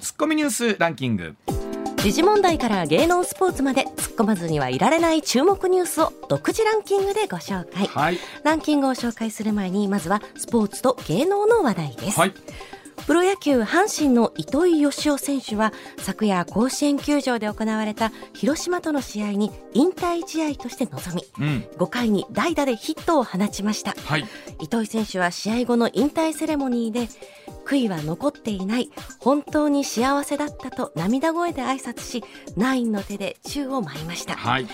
ツッコミニュースランキング。時事問題から芸能スポーツまで突っ込まずにはいられない注目ニュースを独自ランキングでご紹介、はい。ランキングを紹介する前にまずはスポーツと芸能の話題です、はいプロ野球阪神の糸井嘉男選手は昨夜甲子園球場で行われた広島との試合に引退試合として臨みうん。5回に代打でヒットを放ちました。はい。糸井選手は試合後の引退セレモニーで悔いは残っていない本当に幸せだったと涙声で挨拶しナインの手で宙を舞いました。はい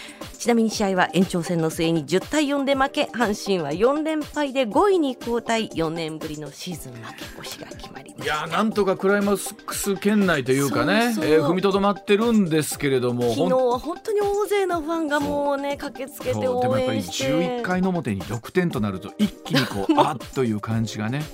ちなみに試合は延長戦の末に10対4で負け阪神は4連敗で5位に後退4年ぶりのシーズン負け越しが決まりました。いやーなんとかクライマックス圏内というかねそえー踏みとどまってるんですけれども昨日は本当に大勢のファンがもうね駆けつけてそうでも応やっぱり援して。11回の表に6点となると一気にこうあっという感じがね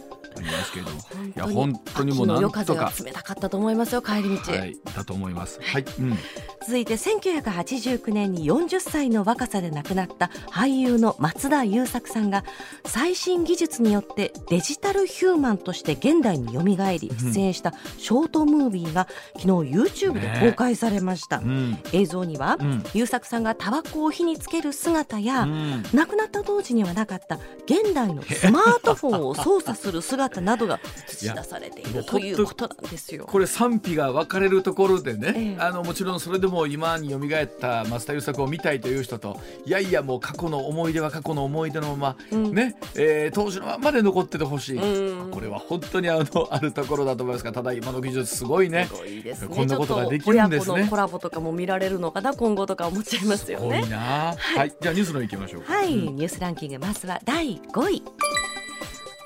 ありますけれども。い。や本当にもうなん秋の夜風冷たかったと思いますよ帰り道、はい。だと思います。はい、うん、続いて1989年に40歳の若さで亡くなった俳優の松田優作さんが最新技術によってデジタルヒューマンとして現代によみがえり出演したショートムービーが昨日 YouTube で公開されました、うん。映像には、うん。優作さんがタバコを火につける姿や、うん。亡くなった当時にはなかった現代のスマートフォンを操作する姿などが映し出されているということなんですよ。これ賛否が分かれるところでね、ええ。あのもちろんそれでも今に蘇った増田優作を見たいという人といやいやもう過去の思い出は過去の思い出のまま、うん。ね、えー当時のままで残っててほしい、うん。これは本当にあのあるところだと思いますがただ今の技術すごいねすごいですね。こんなことができるんですね。コラボとかも見られるのかな今後とか思っちゃいますよね。な。はい、じゃあニュースの方行きましょうか。はい、うんニュースランキングまずは第5位。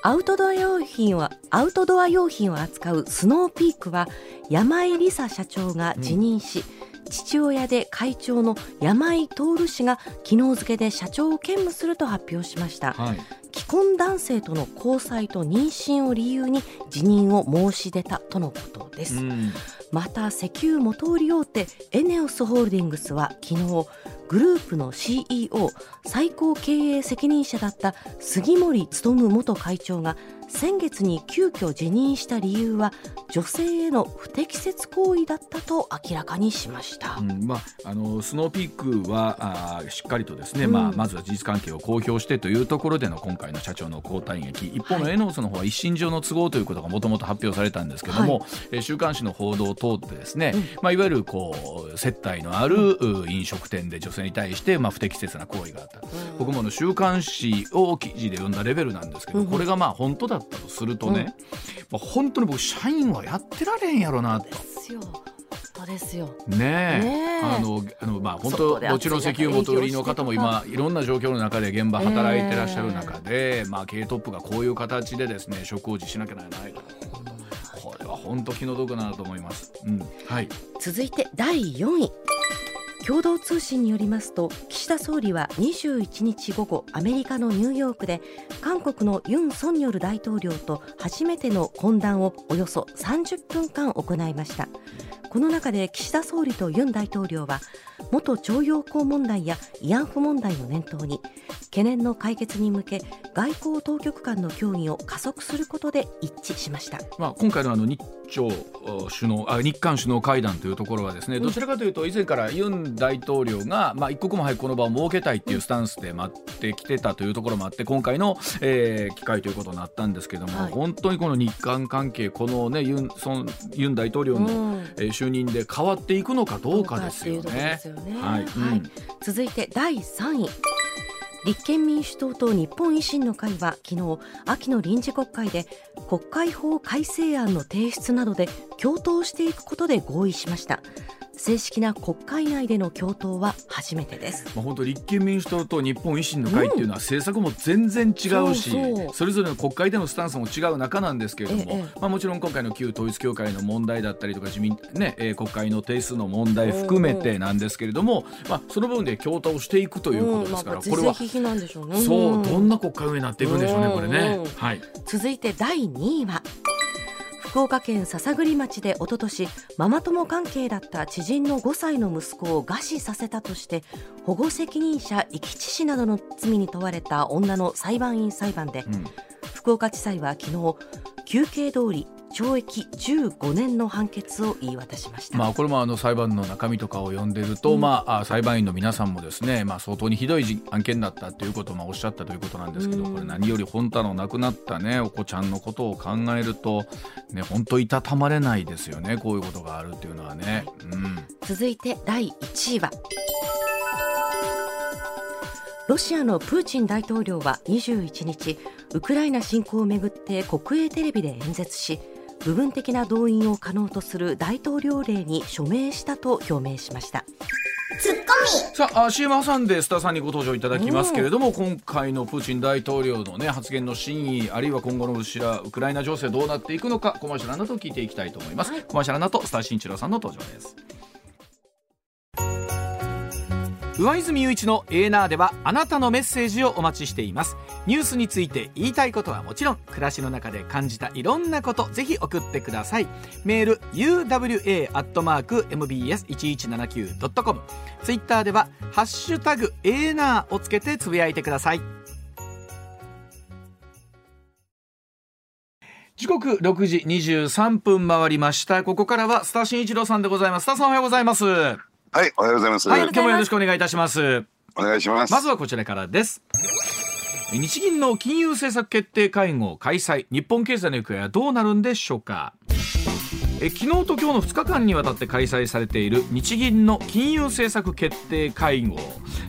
アウトドア用品はアウトドア用品を扱うスノーピークは山井理沙社長が辞任し、父親で会長の山井徹氏が昨日付で社長を兼務すると発表しました。既婚男性との交際と妊娠を理由に辞任を申し出たとのことです。うんまた石油元売り大手エネオスホールディングスは昨日グループの CEO 最高経営責任者だった杉森務元会長が先月に急遽辞任した理由は女性への不適切行為だったと明らかにしました。うんまあ、あのスノーピークはあーしっかりとですね、うん。まあ、まずは事実関係を公表してというところでの今回の社長の交代劇。一方のはいエノースの方は一身上の都合ということがもともと発表されたんですけども、えー週刊誌の報道を通ってですね、まあ、いわゆるこう接待のある、う飲食店で女性に対して、まあ、不適切な行為があった、僕もあの週刊誌を記事で読んだレベルなんですけど、うん。これがまあ本当だったとするとね、まあ、本当に僕社員はやってられんやろなと。ですよ。ですよ。ねえねえあのあのまあ本当もちろん石油元売りの方も今暑いろんな状況の中で現場働いてらっしゃる中で、まあ経営トップがこういう形でですね職を辞しなきゃならないと。これは本当気の毒だなと思います。うん、はい。続いて第4位共同通信によりますと岸田総理は21日午後アメリカのニューヨークで韓国のユン・ソンニョル大統領と初めての懇談をおよそ30分間行いました。この中で岸田総理とユン大統領は元徴用工問題や慰安婦問題を念頭に懸念の解決に向け外交当局間の協議を加速することで一致しました。まあ今回のあの日朝お首脳あ日韓首脳会談というところはですねどちらかというと以前からユン大統領がまあ一刻も早くこの場を設けたいっていうスタンスで待ってきてたというところもあって今回の、えー機会ということになったんですけども、はい。本当にこの日韓関係このねユンソンユン大統領の、うん。えー就任で変わっていくのかどうかですよねですよね。はい。うん。続いて第3位。立憲民主党と日本維新の会は昨日秋の臨時国会で国会法改正案の提出などで共闘していくことで合意しました正式な国会内での共闘は初めてです。まあ、本当立憲民主党と日本維新の会っていうのは政策も全然違うし、そうそう。それぞれの国会でのスタンスも違う中なんですけれども、ええまあ、もちろん今回の旧統一教会の問題だったりとか自民、ねえー国会の定数の問題含めてなんですけれども、まあ、その部分で共闘していくということですから、これはそう、ん。どんな国会運営になっていくんでしょうね、これね。うん。はい。続いて第2位は福岡県篠栗町でおととしママ友関係だった知人の5歳の息子を餓死させたとして保護責任者遺棄致死などの罪に問われた女の裁判員裁判で、うん。福岡地裁は昨日求刑通り懲役15年の判決を言い渡しました、まあ、これもあの裁判の中身とかを読んでると、うん、まあ、裁判員の皆さんもですね、まあ、相当にひどい案件だったということをまあおっしゃったということなんですけど、うん、これ何より本太の亡くなった、ね、お子ちゃんのことを考えると、ね、本当いたたまれないですよねこういうことがあるっていうのはね。うん、続いて第1位はロシアのプーチン大統領は21日ウクライナ侵攻をめぐって国営テレビで演説し部分的な動員を可能とする大統領令に署名したと表明しました。ツッコミ。さあ CM 挟んでスターさんにご登場いただきますけれども、うん、今回のプーチン大統領の、ね、発言の真意あるいは今後のウクライナ情勢どうなっていくのかコマーシャルなど聞いていきたいと思います、はい、コマーシャルなとスター新一郎さんの登場です上泉雄一のエーナーではあなたのメッセージをお待ちしています。ニュースについて言いたいことはもちろん暮らしの中で感じたいろんなことぜひ送ってください。メール uwa.mbs1179.com ツイッターではハッシュタグエーナーをつけてつぶやいてください。時刻6時23分回りました。ここからはスター新一郎さんでございます。スターさんおはようございます。はい、おはようございます。はい、今日もよろしくお願いいたします。お願いします。まずはこちらからです。日銀の金融政策決定会合開催、日本経済の行方はどうなるんでしょうか。え昨日と今日の2日間にわたって開催されている日銀の金融政策決定会合。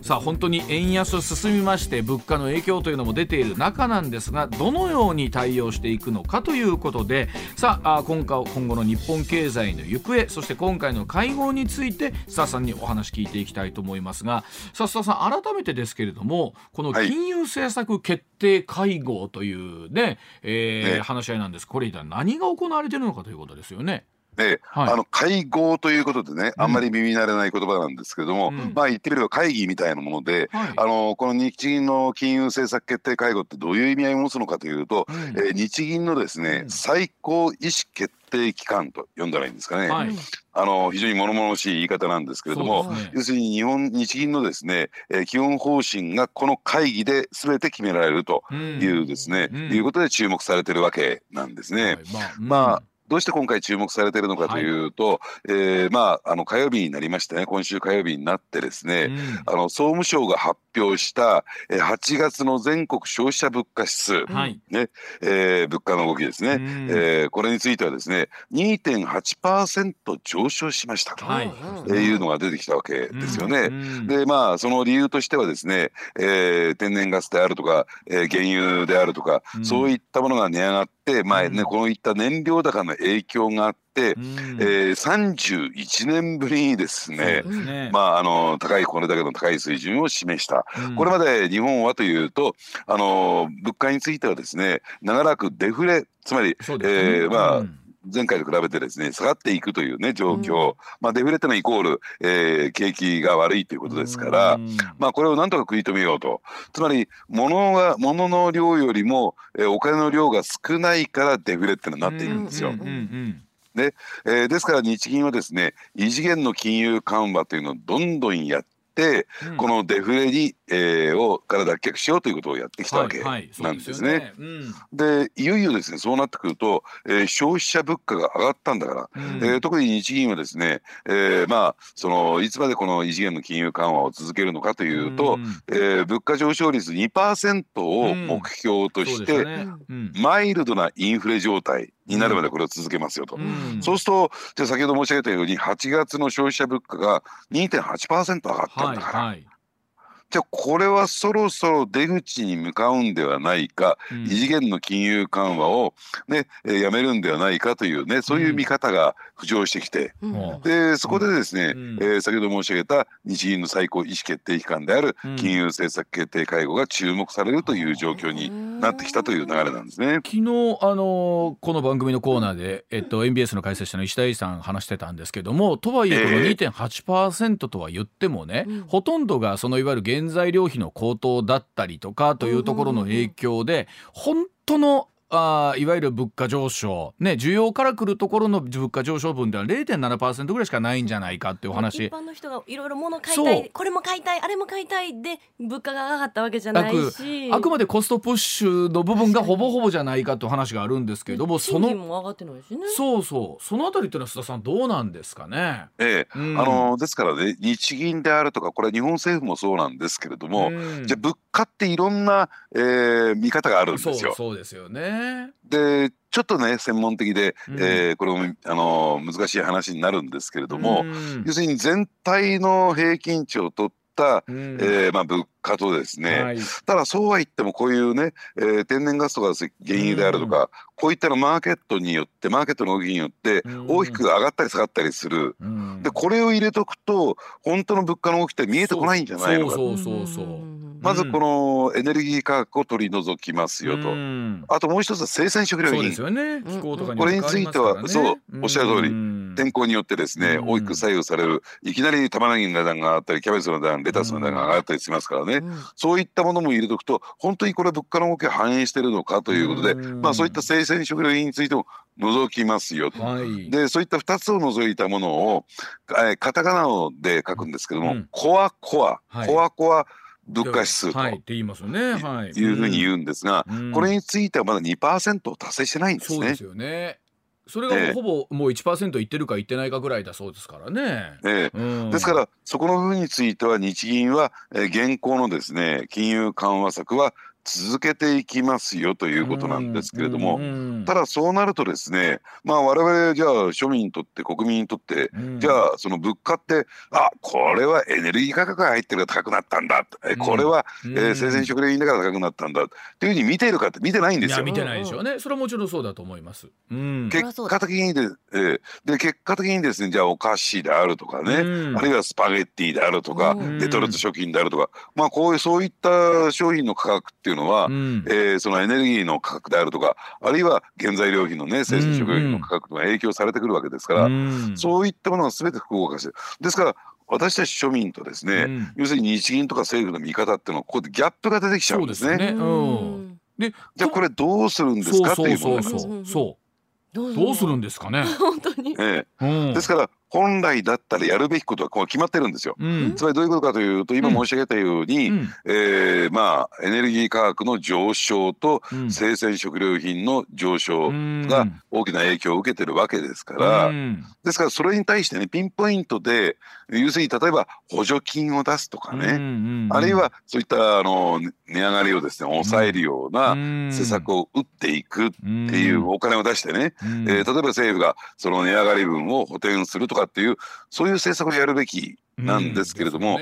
さあ本当に円安進みまして物価の影響というのも出ている中なんですがどのように対応していくのかということでさあ今後今後の日本経済の行方そして今回の会合についてスタさんにお話聞いていきたいと思いますがさあスタさん改めてですけれどもこの金融政策決定会合というね、はい、えーね、話し合いなんですこれ一体何が行われているのかということですよね。で、はい、あの会合ということでね、あんまり耳慣れない言葉なんですけれども、うん、まあ言ってみれば会議みたいなもので、はい、あのこの日銀の金融政策決定会合ってどういう意味合いを持つのかというと、うん、えー、日銀のですね、うん、最高意思決定機関と呼んだらいいんですかね。はい。あの非常に物々しい言い方なんですけれども、ね、要するに日本日銀のですね、えー、基本方針がこの会議で全て決められるというですね、うん、いうことで注目されてるわけなんですね。はい、まあ、まあどうして今回注目されているのかとい。うと、はい、えー、まあ、あの火曜日になりましてね、今週火曜日になってですね、うん、あの総務省が発表した8月の全国消費者物価指数、はい、ね。えー、物価の動きですね、うん、えー、これについてはですね、2.8%上昇しました。と、はい、えー、いうのが出てきたわけですよね。うん、で、まあ、その理由としてはですね、えー、天然ガスであるとか、えー、原油であるとか、そういったものが値上がって、まあね、こういった燃料高の影響があって、うん、えー、31年ぶりにですね、ね、まああの高いこれだけの高い水準を示した、うん、これまで日本はというとあの物価についてはですね長らくデフレつまり、ね、えー、まあ、うん。前回と比べてですね下がっていくというね状況、うん、まあ、デフレってのはイコール、えー、景気が悪いということですから、うん、まあ、これをなんとか食い止めようと。つまり物が物の量よりも、えー、お金の量が少ないからデフレってのになっているんですよ。でえー、ですから日銀はですね異次元の金融緩和というのをどんどんやって、うん、このデフレにえー、をから脱却しようということをやってきたわけなんですね。でいよいよですねそうなってくると、えー、消費者物価が上がったんだから、うん、えー、特に日銀はですね、えー、まあそのいつまでこの異次元の金融緩和を続けるのかというと、うん、えー、物価上昇率2%を目標として、うん、マイルドなインフレ状態になるまでこれを続けますよと、うん、そうするとじゃ先ほど申し上げたように8月の消費者物価が2.8%上がったはいはい。じゃあこれはそろそろ出口に向かうんではないか、うん、異次元の金融緩和を、ね、えー、やめるんではないかというねそういう見方が浮上してきて、うん、でそこでですね、うん、えー、先ほど申し上げた日銀の最高意思決定機関である金融政策決定会合が注目されるという状況になってきたという流れなんですね。昨日あのこの番組のコーナーで、えっと、MBS の解説者の石田さん。話してたんですけどもとはいえこの2.8%とは言ってもね、えー、ほとんどがそのいわゆる原材料費の高騰だったりとかというところの影響で本当のあいわゆる物価上昇、ね、需要から来るところの物価上昇分では0.7%ぐらいしかないんじゃないかっていう話。一般の人がいろいろ物買いたいこれも買いたいあれも買いたいで物価が上がったわけじゃないし。あくまでコストプッシュの部分がほぼほぼじゃないかという話があるんですけれどもそのそうそう。そのあたりっていうのは須田さんどうなんですかね？ええ、うん、あのですからね日銀であるとかこれは日本政府もそうなんですけれども、うん、じゃ物価っていろんな、えー、見方があるんですよ。そうですよねでちょっとね専門的で、うん、えー、これもあの難しい話になるんですけれども、うん、要するに全体の平均値を取った、うん、えー、まあ、物価とですね、はい、ただそうは言ってもこういうね、えー、天然ガスとか原油であるとか、うん、こういったのマーケットによってマーケットの動きによって大きく上がったり下がったりする、うん、でこれを入れとくと本当の物価の動きって見えてこないんじゃないのかそうそうそうそう。まずこのエネルギー価格を取り除きますよと、あともう一つは生鮮食料品、ね、これについてはそうおっしゃる通り天候によってですね大きく左右される。いきなり玉ねぎの値段が上がったりキャベツの値段レタスの値段が上がったりしますからね、そういったものも入れとくと本当にこれ物価の動きを反映しているのかということで、まあそういった生鮮食料品についても除きますよと、はい、でそういった2つを除いたものを、えー、カタカナで書くんですけども、うん、コアコア、はい、コアコア物価指数と、はい、って言いますね、はい、いうふうに言うんですが、うん、これについてはまだ2%を達成してないんですね。そうですよねそれがほぼもう1%いってるかいってないかぐらいだそうですからね。ええ、うん、ですからそこの部分については日銀は、えー、現行のですね金融緩和策は続けていきますよということなんですけれども、ただそうなるとですねまあ我々じゃあ庶民にとって国民にとって、じゃあその物価ってあこれはエネルギー価格が入ってるから高くなったんだ、えこれは、えー、生鮮食料品だから高くなったんだっていうふうに見ているかって見てないんですよ。見てないでしょうね。それはもちろんそうだと思います。結果的にで,、えー、で結果的にですねじゃあお菓子であるとかね、あるいはスパゲッティであるとか、レトルト食品であるとかまあこういうそういった商品の価格っていうのは、うん、えー、そのエネルギーの価格であるとかあるいは原材料費のね生鮮食料品の価格が影響されてくるわけですから、うん、そういったものが全て複合化してですから私たち庶民とですね、うん、要するに日銀とか政府の見方っていうのはここでギャップが出てきちゃうんですね。で、ね。うん、じゃあこれどうするんですかっていうものです。そうどうするんですか？ね。本当に。ええ、ですから本来だったらやるべきことはこう決まってるんですよ、うん、つまりどういうことかというと今申し上げたように、うん、えー、まあエネルギー価格の上昇と生鮮食料品の上昇が大きな影響を受けてるわけですから、うん、ですからそれに対してねピンポイントで要するに例えば補助金を出すとかね、うんうんうん、あるいはそういったあの値上がりをですね抑えるような施策を打っていくっていうお金を出してね、えー、例えば政府がその値上がり分を補填するとかっていうそういう政策をやるべきなんですけれども、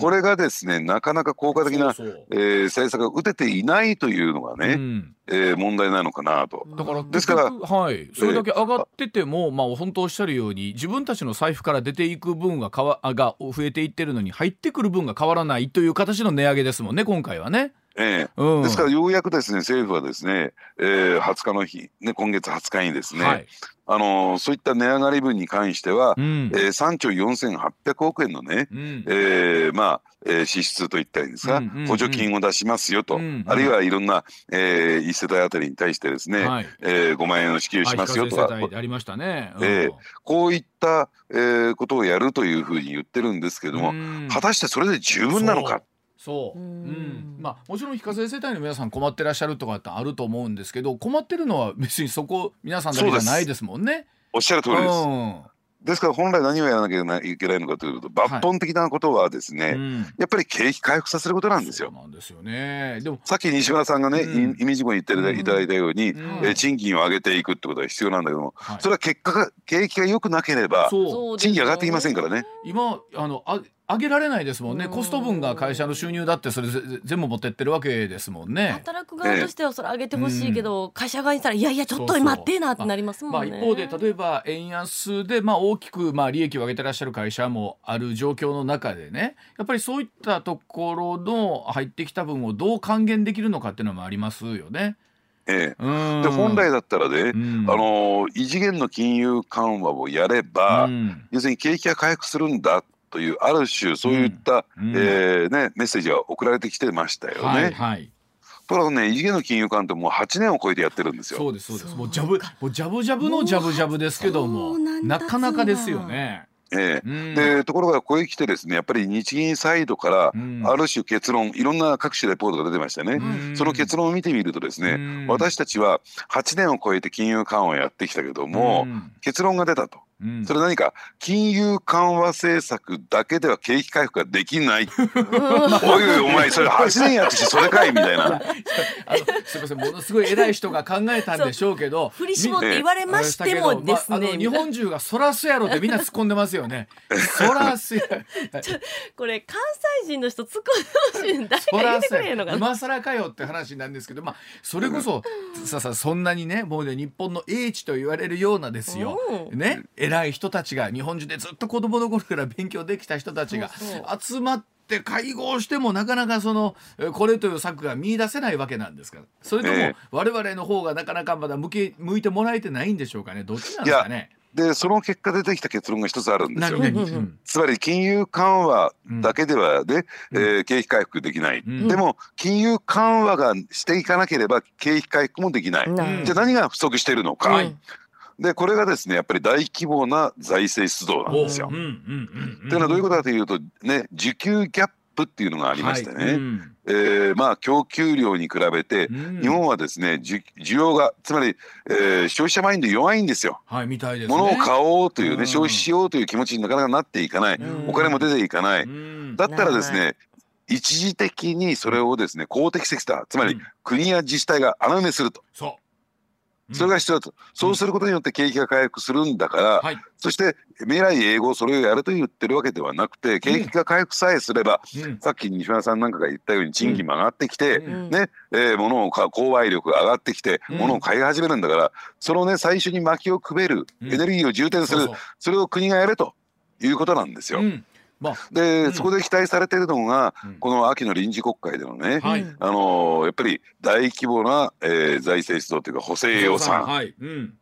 これがですねなかなか効果的なそうえー、政策が打てていないというのがね、うん、えー、問題なのかなと。だからですからはい。それだけ上がってても、えー、まあ本当おっしゃるように自分たちの財布から出ていく分がかわが増えていってるのに入ってくる分が変わらないという形の値上げですもんね今回はね。ええ。うん、ですからようやくですね政府はですね、えー、20日の日、ね、今月20日にですね、はい、あのそういった値上がり分に関しては、うん、えー、3兆4800億円のね、うん、えー、まあえー、支出といったんですか、うんうんうん、補助金を出しますよと、うんうん、あるいはいろんな、えー、1世帯あたりに対してですね、はい、えー、5万円を支給しますよとか、ありましたね、うん、えー、こういった、えー、ことをやるというふうに言ってるんですけども、果たしてそれで十分なのか。そう、うん、まあもちろん非課税世帯の皆さん困ってらっしゃるとかってあると思うんですけど困ってるのは別にそこ皆さんだけじゃないですもんね。おっしゃる通りです。うん。ですから本来何をやらなきゃいけないのかというと抜本的なことはですね、はいうん、やっぱり景気回復させることなんですよ。なんですよね。でもさっき西村さんがね、うん、意味事項に言っていただいたように、うん、え賃金を上げていくってことは必要なんだけども、はい、それは結果が景気が良くなければ賃金上がってきませんからね。今あのあ上げられないですもんね。コスト分が会社の収入だってそれ全部持ってってるわけですもんね。働く側としてはそれ上げてほしいけど、えー、会社側にしたらいやいやちょっと待ってなってなりますもんね、まあ、一方で例えば円安でまあ大きくまあ利益を上げてらっしゃる会社もある状況の中でねやっぱりそういったところの入ってきた分をどう還元できるのかっていうのもありますよね。ええ、で本来だったらね、あの異次元の金融緩和をやれば、要するに景気が回復するんだというある種そういった、うん、えー、ね、メッセージが送られてきてましたよね。はいはい、これはね異次元の金融緩和ってもう8年を超えてやってるんですよ。そうですそうです。もうジャブもうジャブジャブのジャブジャブですけどもな。かなかですよね。ええ、でところがここへ来てですねやっぱり日銀サイドからある種結論、いろんな各種レポートが出てましたね、その結論を見てみるとですね、私たちは8年を超えて金融緩和をやってきたけども、結論が出たと。それ何か金融緩和政策だけでは景気回復ができない。おいおいお前それ8年やってしそれかいみたいな。あのすみませんものすごい偉い人が考えたんでしょうけど 振り絞って言われましてもですね、まあ、日本中がそらすやろってみんな突っ込んでますよね。そらすや。これ関西人の人突っ込んでほしい誰が言ってくれんのかな。今更かよって話なんですけどまあそれこそささそんなにねもうね日本の英知と言われるようなですよ、ね？偉い人たちが日本中でずっと子供の頃から勉強できた人たちが集まって会合してもなかなかそのこれという策が見出せないわけなんですか。らそれとも我々の方がなかなかまだ向け向いてもらえてないんでしょうかね。どっちなんですかね。でその結果出てきた結論が一つあるんですよ。つまり金融緩和だけではで、うん、えー、景気回復できない、うん、でも金融緩和がしていかなければ景気回復もできない、うん、じゃあ何が不足しているのか、でこれがですねやっぱり大規模な財政出動なんですよ。というのはどういうことかというとね需給ギャップっていうのがありましてね、はいうん、えー、まあ供給量に比べて、日本はですね需要がつまり、えー、消費者マインド弱いんですよ。はい、みたいです、ね、物を買おうというね、消費しようという気持ちになかなかなっていかない、お金も出ていかない、だったらですね一時的にそれをですね公的セクターつまり国や自治体が穴埋めすると。そうそれが必要だと、そうすることによって景気が回復するんだから、はい、そして未来永劫それをやると言ってるわけではなくて景気が回復さえすれば、うん、さっき西村さんなんかが言ったように賃金も上がってきて、うん、ねえー、物を購買力が上がってきて、うん、物を買い始めるんだからそのね最初に薪をくべる、エネルギーを充填するそれを国がやるということなんですよ。まあ、で、うん、そこで期待されているのが、うん、この秋の臨時国会でのね、はい、あのやっぱり大規模な、えー、財政出動というか補正予算、はい。うん、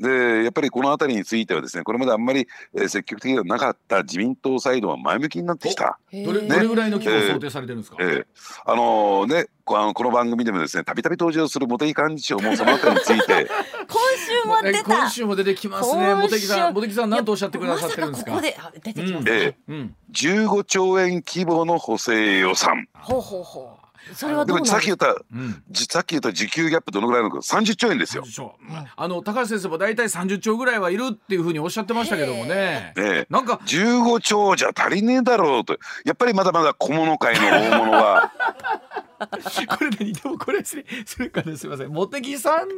でやっぱりこの辺りについてはですねこれまであんまり、えー、積極的ではなかった自民党サイドは前向きになってきた。どれ,、ね、どれぐらいの規模想定されてるんですか、えー。えー、あのー、ねこのこの番組でもですねたびたび登場する茂木幹事長もその辺りについて。今週も出た。今週も出てきますね。茂木さん茂木さん何とおっしゃってくださってるんですか？ここで出てきます、ね、えー、うん、15兆円規模の補正予算。ほうほうほうそれはでもさっき言った、うん、さっき言った時給ギャップどのぐらいのか30兆円ですよ。あの高橋先生も大体30兆ぐらいはいるっていうふうにおっしゃってましたけどもね。えなんか15兆じゃ足りねえだろうと。やっぱりまだまだ小物界の大物は。これ何でもこれそれそれからすみません。茂木さん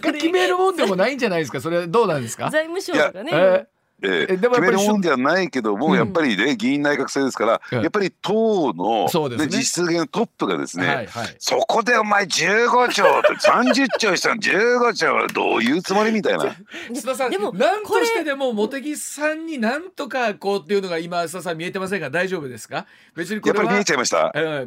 が決めるもんでもないんじゃないですか？それどうなんですか？財務省とかね、えーえー、でも決めるもんではないけども、うん、やっぱりね議員内閣制ですから、うん、やっぱり党の、ね、実現トップがですね、はいはい、そこでお前15兆って 30兆したの15兆はどういうつもりみたいな。須田さんでも何としてでも茂木さんになんとかこうっていうのが今須田さん見えてませんが大丈夫ですか？別にこれやっぱり見えちゃいました。え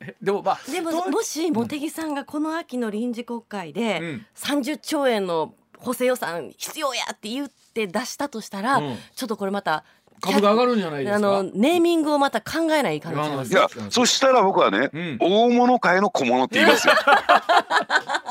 ー、でもまあでももし茂木さんがこの秋の臨時国会で30兆円の補正予算必要やって言って出したとしたら、うん、ちょっとこれまた株が上がるんじゃないですか？あのネーミングをまた考えない感じなんですいや、そしたら僕はね、うん、大物界の小物って言いますよ。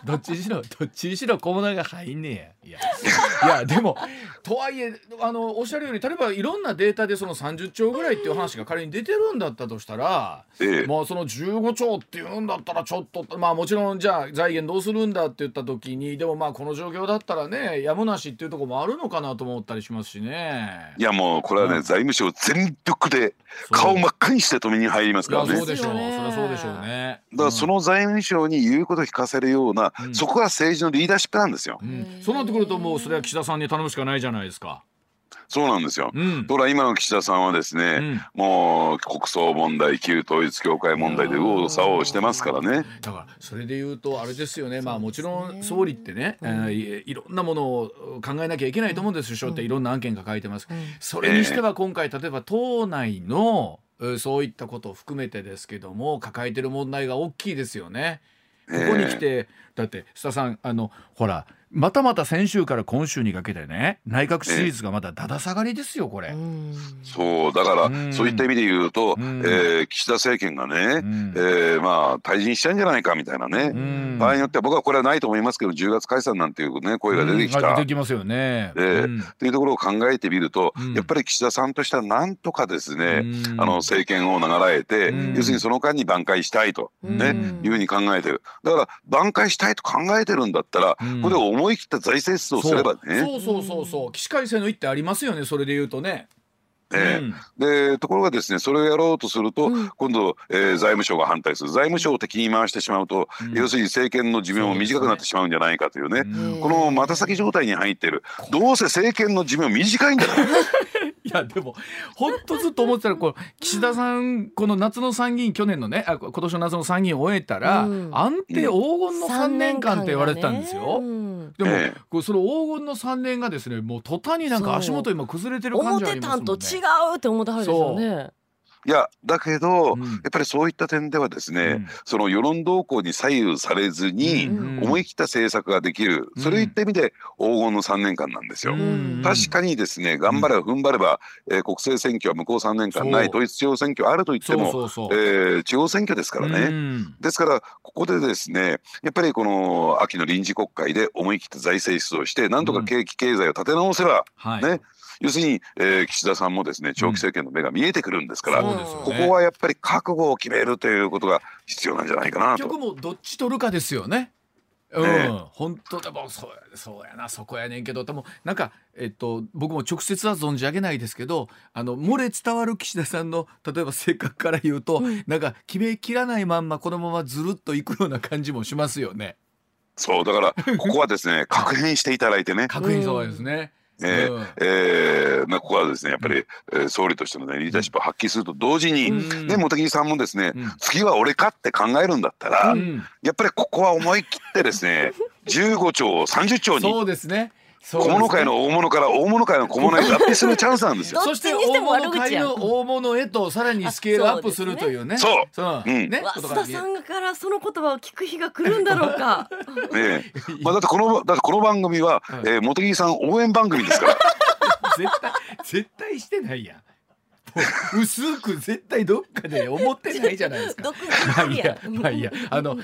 どっちにしろどっちにしろ小物が入んねえや。いやいやでもとはいえあのおっしゃるように例えばいろんなデータでその30兆ぐらいっていう話が仮に出てるんだったとしたら、ええ、まあその15兆っていうんだったらちょっとまあもちろんじゃあ財源どうするんだって言った時にでもまあこの状況だったらねやむなしっていうところもあるのかなと思ったりしますしね。いやもうこれはね、うん、財務省全力で顔真っ赤にして止めに入りますからね。そうでしょう。そりゃそうでしょうね。だからその財務省に言うことを聞かせるような、うん、そこが政治のリーダーシップなんですよ。うん、そうなってくるともうそれは岸田さんに頼むしかないじゃないですか。そうなんですよ。うん、ところが今の岸田さんはですね、うん、もう国葬問題、旧統一教会問題で右往左往してますからね。だからそれで言うとあれですよね。まあもちろん総理ってね、うん、えー、いろんなものを考えなきゃいけないと思うんです。首相っていろんな案件抱えてます。それにしては今回例えば党内のそういったことを含めてですけども抱えてる問題が大きいですよね。ここに来て、だって須田さんあのほらまたまた先週から今週にかけてね内閣支持率がまだだだ下がりですよこれ。そうだからそういった意味で言うと、えー、岸田政権がね、えー、まあ退陣しちゃうんじゃないかみたいなね。場合によっては僕はこれはないと思いますけど10月解散なんていうね声が出てきた。出てきますよね。えーっていうところを考えてみると、やっぱり岸田さん。としてはなん。とかですね、あの政権を長らえて、要するにその間に挽回したいと、ねいうふうに考えてる。だから挽回したいと考えてるん。だったら、これ思い切った財政出動すればね。そう。そうそうそう起死回生の一手ありますよねそれで言うとね。えー、でところがですねそれをやろうとすると、うん、今度、えー、財務省が反対する。財務省を敵に回してしまうと、うん、要するに政権の寿命も短くなってしまうんじゃないかというね、ね、このまた先状態に入ってる。どうせ政権の寿命短いんだから いやでも本当ずっと思ってたらこう岸田さんこの夏の参議院去年のねあ今年の夏の参議院を終えたら、うん、安定黄金の3年間って言われてたんですよ。ね、でも、ええ、こうその黄金の3年がですねもう途端になんか足元今崩れてる感じありますもんね。思ってたんと違うって思ってはるでしょうね。いやだけど、うん、やっぱりそういった点ではですね、うん、その世論動向に左右されずに思い切った政策ができる、うん、それいった意味で黄金の3年間なんですよ。確かにですね頑張れば踏ん張れば、えー、国政選挙は向こう3年間ない統一地方選挙あると言ってもえー、地方選挙ですからね。ですからここでですねやっぱりこの秋の臨時国会で思い切って財政出動してなんとか景気経済を立て直せば、ね、はい要するに、えー、岸田さんもですね長期政権の目が見えてくるんですから、うんね、ここはやっぱり覚悟を決めるということが必要なんじゃないかなと。結局もどっち取るかですよね。うん、本当でもそうそうやなそこやねんけどでもなんか、えっと、僕も直接は存じ上げないですけどあの漏れ伝わる岸田さんの例えば性格から言うと、うん、なんか決めきらないまんまこのままずるっといくような感じもしますよね。そうだからここはですね確変していただいてね。確変そうですね。えーえーまあ、ここはですねやっぱり、えー、総理としての、ね、リーダーシップを発揮すると同時に、うん、ね、茂木さんもですね、うん、次は俺かって考えるんだったら、うん、やっぱりここは思い切ってですね 15兆30兆にそうですね小物界の大物から大物界の小物へ脱皮するチャンスなんですよ。そして大物界の大物へとさらにスケールアップするというね。そう。そう。うん、ね。須田さんからその言葉を聞く日が来るんだろうか。ねまあだってこのだってこの番組は、はえー、茂木さん応援番組ですから。絶対絶対してないやん。薄く絶対どっかで思ってないじゃないですか。まあいいや、まあいいや、あの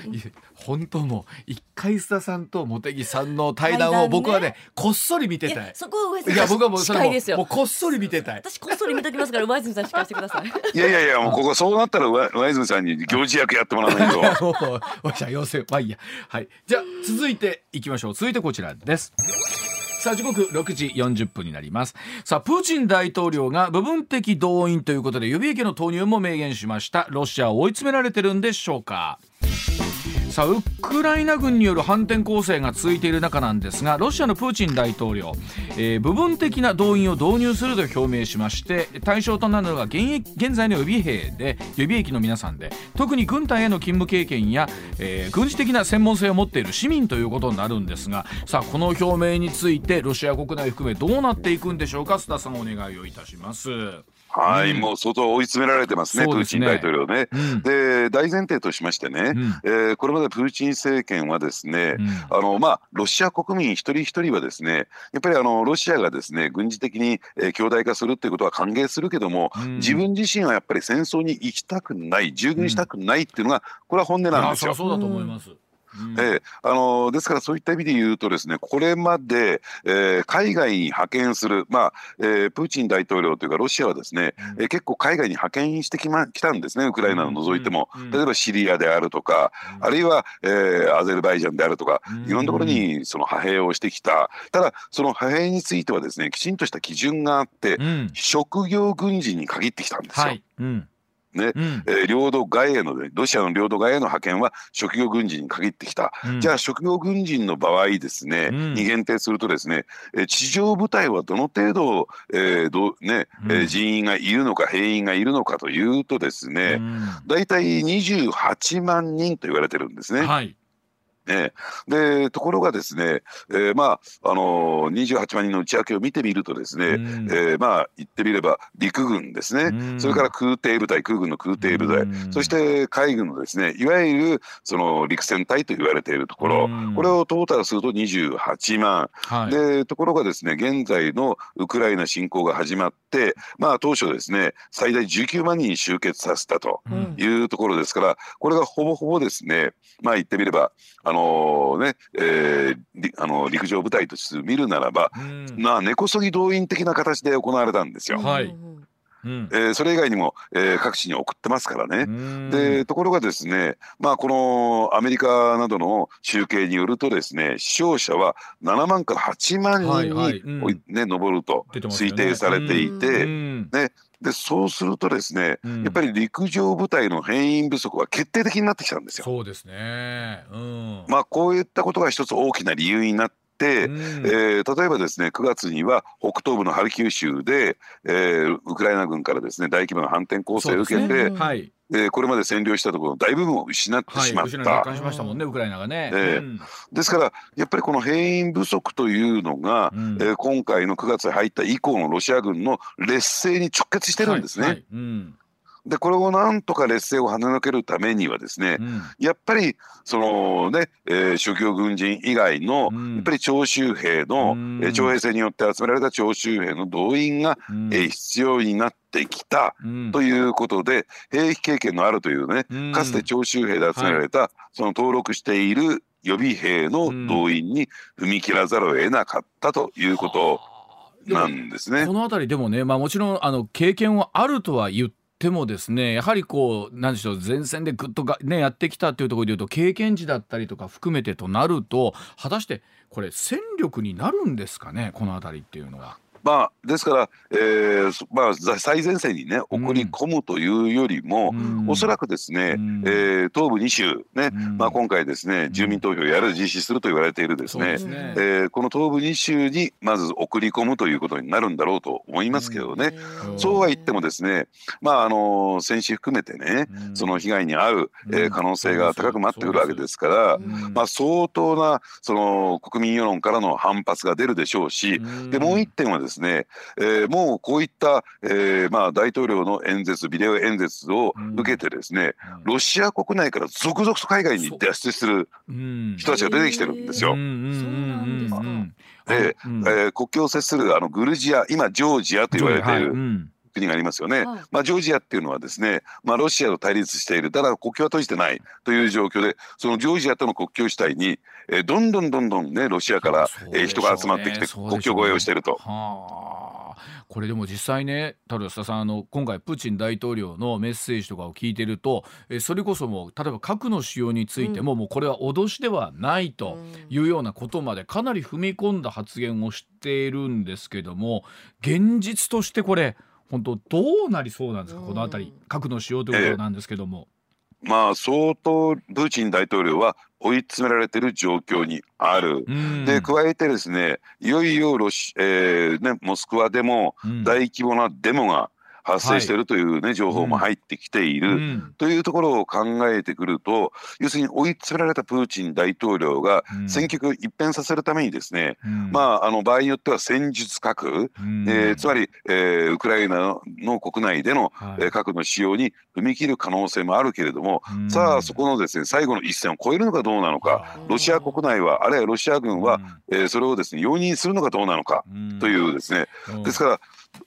本当もう一回須田さんと茂木さんの対談を僕はねこっそり見てたい。そこいや僕はもうそれももうこっそり見てたい。私こっそり見ときますから上泉さん司会してください。いやいやいやもうここそうなったら上泉さんに行事役やってもらわないと。わしゃ要請まあいいやはいじゃあ続いていきましょう続いてこちらです。さあ時刻6時40分になります。さあプーチン大統領が部分的動員ということで予備役の投入も明言しました。ロシアを追い詰められてるんでしょうか。さあウクライナ軍による反転攻勢が続いている中なんですがロシアのプーチン大統領、えー、部分的な動員を導入すると表明しまして対象となるのが現役現在の予備兵で予備役の皆さんで特に軍隊への勤務経験や、えー、軍事的な専門性を持っている市民ということになるんですがさあこの表明についてロシア国内含めどうなっていくんでしょうか須田さんお願いをいたします。はい、うん、もう相当追い詰められてますね、すねプーチン大統領ね。うん、で大前提としましてね、うん、えー、これまでプーチン政権はですね、うん、あのまあ、ロシア国民一人一人はですねやっぱりあのロシアがですね軍事的に、えー、強大化するっていうことは歓迎するけども、自分自身はやっぱり戦争に行きたくない従軍したくないっていうのがこれは本音なんですよ。そうだと思います。えー、あのですからそういった意味で言うとですねこれまで、えー、海外に派遣する、まあえー、プーチン大統領というかロシアはですね、うん、えー、結構海外に派遣してき,、ま、きたんですねウクライナを除いても、うん、例えばシリアであるとか、うん、あるいは、えー、アゼルバイジャンであるとか、いろんなところにその派兵をしてきた。ただその派兵についてはですねきちんとした基準があって、職業軍人に限ってきたんですよ。はいね、うん、えー、領土外へのロシアの領土外への派遣は職業軍人に限ってきた、うん、じゃあ職業軍人の場合ですね、うん、に限定するとですね、えー、地上部隊はどの程度、えーどねえー、人員がいるのか兵員がいるのかというとですね、大体28万人と言われてるんですね。はいえー、でところがですね、えー、まああのー、28万人の内訳を見てみるとですね、うん、えー、まあ言ってみれば陸軍ですね、うん、それから空挺部隊空軍の空挺部隊、うん、そして海軍のですねいわゆるその陸戦隊と言われているところ、これをトータルすると28万、はい、でところがですね現在のウクライナ侵攻が始まってまあ当初ですね最大19万人集結させたというところですから、これがほぼほぼですねまあ言ってみればあののね、えー、あの陸上部隊として見るならば、うん、まあ根こそぎ動員的な形で行われたんですよ。はいうん、えー、それ以外にも、えー、各地に送ってますからね。でところがですね、まあ、このアメリカなどの集計によるとですね死傷者は7万から8万人に、はいはい。うん、ね、上ると推定されていて、ね、でそうするとですね、うん、やっぱり陸上部隊の兵員不足は決定的になってきたんですよ。そうですね、うん、まあこういったことが一つ大きな理由になって、うん、えー、例えばですね9月には北東部のハルキウ州で、えー、ウクライナ軍からですね大規模な反転攻勢を受けて、ねはい、でこれまで占領したところ大部分を失ってしまった。はい、しましたもんねウクライナがね、えーうん、ですからやっぱりこの兵員不足というのが、うん、えー、今回の9月に入った以降のロシア軍の劣勢に直結してるんですね。はいはいうんでこれをなんとか劣勢を跳ねのけるためにはですね、うん、やっぱりそのね、えー、職業軍人以外の、うん、やっぱり徴集兵の、うん、えー、徴兵制によって集められた徴集兵の動員が、うん、えー、必要になってきたということで、兵役経験のあるというね、かつて徴集兵で集められた、はい、その登録している予備兵の動員に踏み切らざるを得なかったということ。なんですね。この辺りでもね、まあ、もちろんあの経験はあるとは言ってもですねやはりこう何でしょう前線でぐっとが、ね、やってきたというところでいうと経験値だったりとか含めてとなると果たしてこれ戦力になるんですかねこの辺りっていうのは。まあ、ですから、えーまあ、最前線にね送り込むというよりも、うん、おそらくですね、うん、えー、東部2州ね、うん、まあ、今回ですね住民投票をやる実施すると言われているですね、ね。えー、この東部2州にまず送り込むということになるんだろうと思いますけどね、そうは言ってもですね、まあ、あの戦死含めてね、その被害に遭う、えー、可能性が高くなってくるわけですから、まあ、相当なその国民世論からの反発が出るでしょうし、でもう一点はですね、えー、もうこういった、えー、まあ大統領の演説ビデオ演説を受けてですね、ロシア国内から続々と海外に脱出する人たちが出てきてるんですよ。で、えー、国境を接するあのグルジア今ジョージアと言われている、国がありますよね、はい、まあ、ジョージアっていうのはですね、まあ、ロシアと対立しているただ国境は閉じてないという状況でそのジョージアとの国境地帯に、えー、どんどんどんどんねロシアから、えー、人が集まってきて国境越えをしていると。これでも実際ね田田さんあの今回プーチン大統領のメッセージとかを聞いてるとえそれこそもう例えば核の使用についても、うん、もうこれは脅しではないというようなことまでかなり踏み込んだ発言をしているんですけども現実としてこれ本当どうなりそうなんですか？この辺り核の使用ということなんですけども。まあ相当プーチン大統領は追い詰められている状況にある。で加えてですねいよいよロシ、えーね、モスクワでも大規模なデモが発生しているというね、はい、情報も入ってきている、うん、というところを考えてくると要するに追い詰められたプーチン大統領が戦局を一変させるためにですね、うん、まああの場合によっては戦術核、うん、えー、つまり、えー、ウクライナの国内での、はい、核の使用に踏み切る可能性もあるけれども、さあそこのですね最後の一線を越えるのかどうなのかロシア国内はあるいはロシア軍は、えー、それをですね容認するのかどうなのかというですね、ですから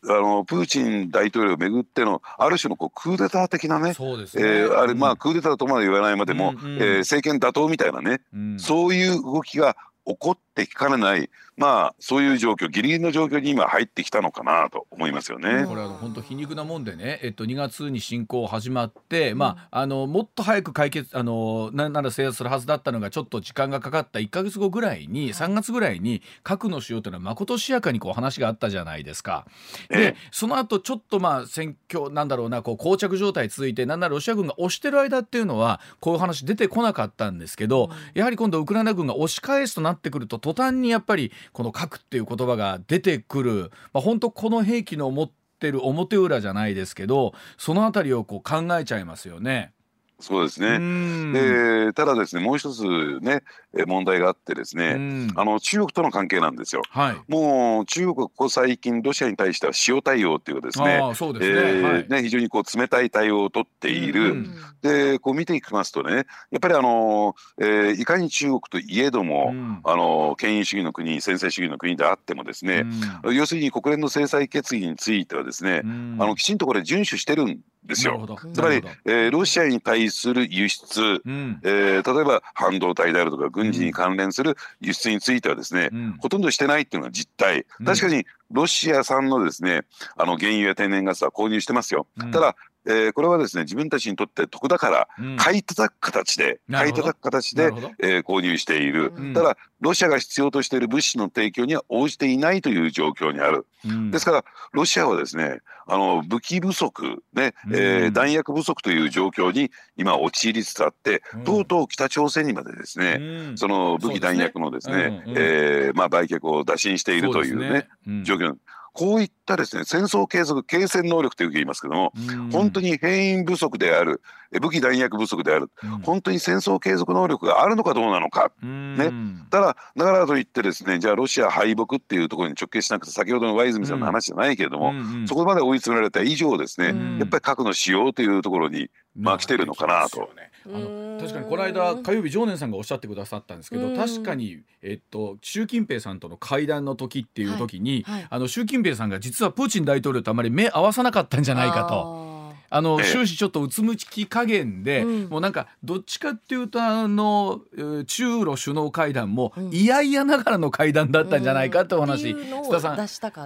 あのプーチン大統領をめぐってのある種のこうクーデター的なねそうですね、えー、あれまあクーデターとまで言わないまでも、うんうん、えー、政権打倒みたいなね、うん、そういう動きが起こってきかねないまあそういう状況ギリギリの状況に今入ってきたのかなと思いますよね。これは本当皮肉なもんでね、えっと2月に侵攻始まって、うん、まああのもっと早く解決あのなんなら制圧するはずだったのがちょっと時間がかかった1か月後ぐらいに3月ぐらいに核の使用というのはまことしやかにこう話があったじゃないですか。でその後ちょっとまあ戦況なんだろうなこう膠着状態続いてなんならロシア軍が押してる間っていうのはこういう話出てこなかったんですけど、うん、やはり今度ウクライナ軍が押し返すとなってくると途端にやっぱりこの核っていう言葉が出てくる、まあ、本当この兵器の持ってる表裏じゃないですけどその辺りをこう考えちゃいますよね。そうですね。でただですねもう一つね問題があってですねあの中国との関係なんですよ。はい、もう中国ここ最近ロシアに対しては塩対応っていうかですねそうですね。えーはい、ね非常にこう冷たい対応を取っている。でこう見ていきますとねやっぱりあの、えー、いかに中国といえども、あの権威主義の国専制主義の国であってもですね要するに国連の制裁決議についてはですねあのきちんとこれ遵守してるんですよ。つまり、えー、ロシアに対する輸出、うん、えー、例えば半導体であるとか軍事に関連する輸出についてはですね、うん、ほとんどしてないっていうのが実態。確かにロシア産のですねあの原油や天然ガスは購入してますよ。ただえー、これはですね自分たちにとって得だから買い叩く形で、うん、買い叩く形で、えー、購入している、うん、ただロシアが必要としている物資の提供には応じていないという状況にある、うん、ですからロシアはですねあの武器不足、ねえー、弾薬不足という状況に今陥りつつあって、とうとう北朝鮮にまでですね、その武器弾薬のですね、えー、まあ、売却を打診しているというね、ね。状況こういったですね戦争継続継戦能力というふうに言いますけども、本当に兵員不足である武器弾薬不足である、うん、本当に戦争継続能力があるのかどうなのか、ね、ただだからといってですねじゃあロシア敗北っていうところに直結しなくて先ほどの上泉さんの話じゃないけれども、うん、そこまで追い詰められた以上ですね、やっぱり核の使用というところにまあ来てるのかなと。あの確かにこの間火曜日常念さんがおっしゃってくださったんですけど確かに、えっと、習近平さんとの会談の時っていう時に、はい。はい、あの習近平さんが実はプーチン大統領とあまり目合わさなかったんじゃないかと。あの終始ちょっとうつむき加減で、うん、もうなんかどっちかっていうとあの中ロ首脳会談も嫌々ながらの会談だったんじゃないかってお話、須田さん、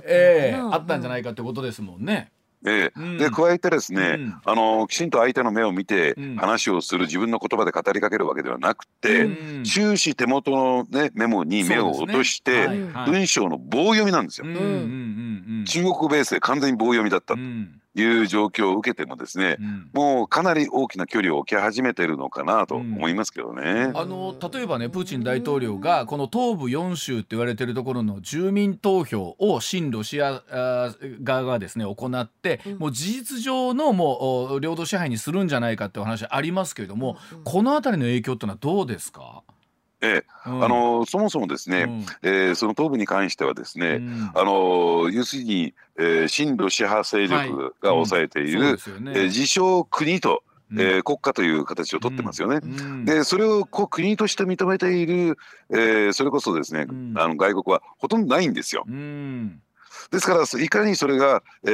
えー、あったんじゃないかってことですもんね。えー、で加えてですね、うん、あのきちんと相手の目を見て話をする、自分の言葉で語りかけるわけではなくて、うん、終始手元の、ね、メモに目を落として、ね。はい、文章の棒読みなんですよ。中国ベースで完全に棒読みだった。うんいう状況を受けてもですね、うん、もうかなり大きな距離を置き始めてるのかなと思いますけどね、うん、あの例えばねプーチン大統領がこの東部4州って言われてるところの住民投票を親ロシア側がですね行って、うん、もう事実上のもう領土支配にするんじゃないかってお話ありますけれども、この辺りの影響ってのはどうですか？ええ、うん、あのそもそもですね、うん、えー、その東部に関してはですね、うん、あの要するに、えー、親ロシア派勢力が抑えている、はいね、えー、自称国とえー、国家という形をとってますよね。うん、でそれをこう国として認めている、えー、それこそですね、うん、あの外国はほとんどないんですよ。うん。ですからいかにそれが、え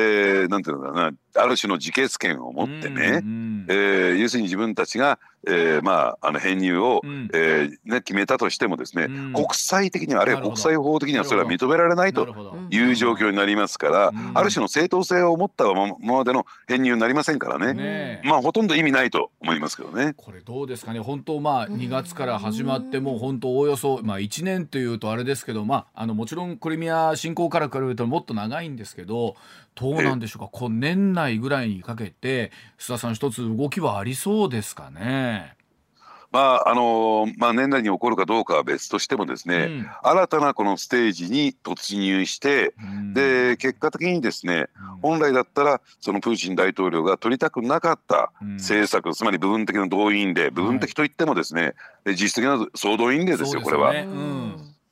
ー、なんていうのかなある種の自決権を持ってね、うん、えー、要するに自分たちが、えー、まああの編入を、うん、えー、ね、決めたとしてもですね、うん、国際的にはあるいは国際法的にはそれは認められないという状況になりますから、ある種の正当性を持ったままでの編入になりませんからね、ね、まあほとんど意味ないと思いますけどね。これどうですかね。本当まあ2月から始まっても本当おおよそ、まあ、1年というとあれですけど、まあ、あのもちろんクリミア侵攻から比べるともっと長いんですけどどうなんでしょうか？今年内ぐらいにかけて須田さん一つ動きはありそうですかね？まああのまあ、年内に起こるかどうかは別としてもですね、うん、新たなこのステージに突入して、うん、で結果的にですね、うん、本来だったらそのプーチン大統領が取りたくなかった政策、つまり部分的な動員令部分的といってもですね、はい、実質的な総動員令ですよ、これは。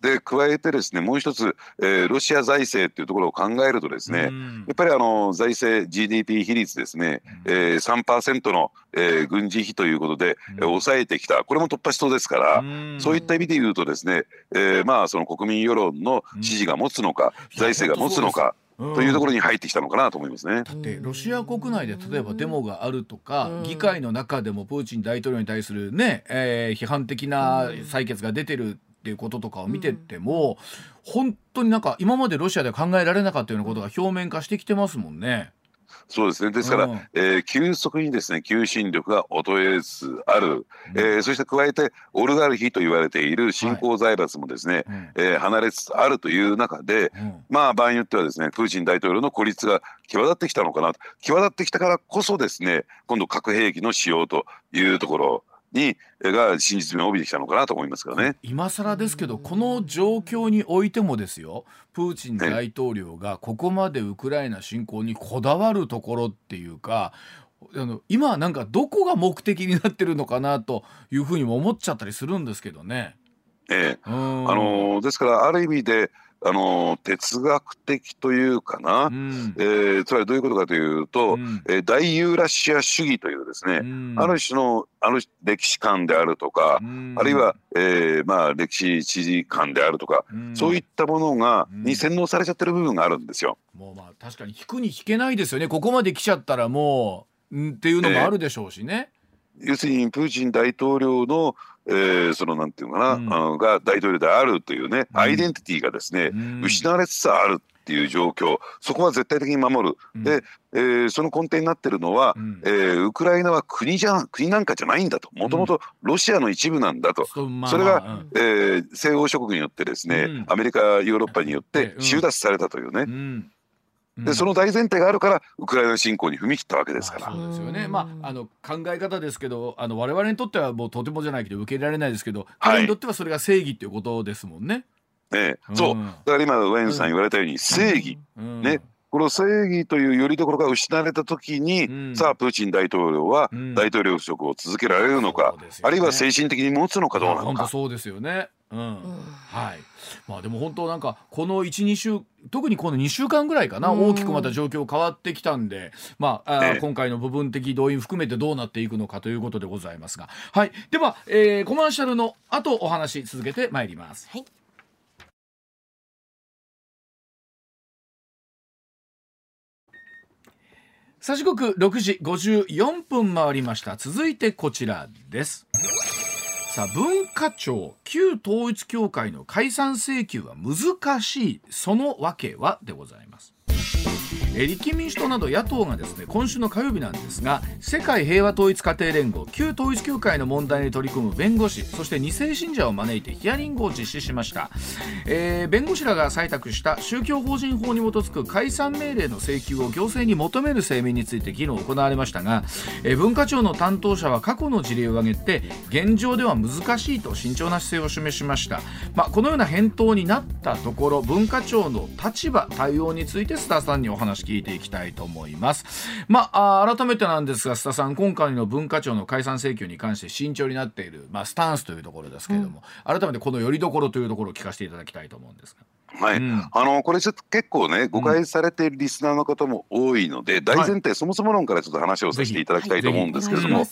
で加えてですねもう一つ、えー、ロシア財政っていうところを考えるとですね、やっぱりあの財政 GDP 比率ですね、うん、えー、3%の、えー、軍事費ということで、うん、抑えてきた。これも突破しそうですから、うん、そういった意味で言うとですね、えー、まあその国民世論の支持が持つのか、財政が持つのか。というところに入ってきたのかなと思いますね。だってロシア国内で例えばデモがあるとか、議会の中でもプーチン大統領に対するね、えー、批判的な採決が出てるっていうこととかを見てっても、うん、本当になんか今までロシアでは考えられなかったようなことが表面化してきてますもんね。そうですね。ですから、うん、えー、急速にですね求心力が衰えつつある、うん、えー、そして加えてオルガルヒと言われている新興財閥もですね、はい、えー、離れつつあるという中で、うん、まあ場合によってはですねプーチン大統領の孤立が際立ってきたのかな際立ってきたからこそですね今度核兵器の使用というところにが真実味を帯びてきたのかなと思いますからね。今更ですけどこの状況においてもですよプーチン大統領がここまでウクライナ侵攻にこだわるところっていうかあの今なんかどこが目的になってるのかなというふうにも思っちゃったりするんですけどね。ええ、あのですからある意味であの哲学的というかな、うん、えー、つまりどういうことかというと、うん、えー、大ユーラシア主義というですね、うん、ある種のある歴史観であるとか、うん、あるいは、えーまあ、歴史地理観であるとか、そういったものが、に洗脳されちゃってる部分があるんですよ。もうまあ確かに引くに引けないですよね。ここまで来ちゃったらもう、っていうのもあるでしょうしね。要するにプーチン大統領のえー、そのなんていうかな、うん、あのが大統領であるというね、アイデンティティがですね、うん、失われつつあるっていう状況そこは絶対的に守る、うん、で、えー、その根底になってるのは、うん、えー、ウクライナは国じゃ国なんかじゃないんだと。もともとロシアの一部なんだと、うん、それが、うん、えー、西欧諸国によってですね、アメリカヨーロッパによって収奪されたというね。でその大前提があるからウクライナ侵攻に踏み切ったわけですから。そうですよね。まああの考え方ですけど、あの我々にとってはもうとてもじゃないけど受け入れられないですけど、彼にとってはそれが正義っていうことですもんね。ええ、そう。だから今ウェインさん言われたように正義、ね。この正義というよりどころが失われた時に、うん、さあプーチン大統領は大統領職を続けられるのか、うんね、あるいは精神的に持つのかどうなのか。そうですよね。うん、はい。まあでも本当なんかこの12週特にこの2週間ぐらいかな大きくまた状況変わってきたんで、まあ、あ今回の部分的動員含めてどうなっていくのかということでございますが、はい、では、えー、コマーシャルの後お話続けてまいります。はいさあ時刻6時54分回りました。続いてこちらです。さあ文化庁旧統一教会の解散請求は難しい。その訳はでございます。え立憲民主党など野党がですね今週の火曜日なんですが世界平和統一家庭連合旧統一教会の問題に取り組む弁護士そして2世信者を招いてヒアリングを実施しました、えー、弁護士らが採択した宗教法人法に基づく解散命令の請求を行政に求める声明について議論行われましたが、えー、文化庁の担当者は過去の事例を挙げて現状では難しいと慎重な姿勢を示しました、まあ、このような返答になったところ文化庁の立場対応についてスターさんにお話聞いていきたいと思います。まあ、改めてなんですが、須田さん、今回の文化庁の解散請求に関して慎重になっている、まあ、スタンスというところですけれども、うん、改めてこのよりどころというところを聞かせていただきたいと思うんですが。はい、うん、あのこれちょっと結構ね誤解されているリスナーの方も多いので、うん、大前提、はい、そもそも論からちょっと話をさせていただきたいと思うんですけれども、はい、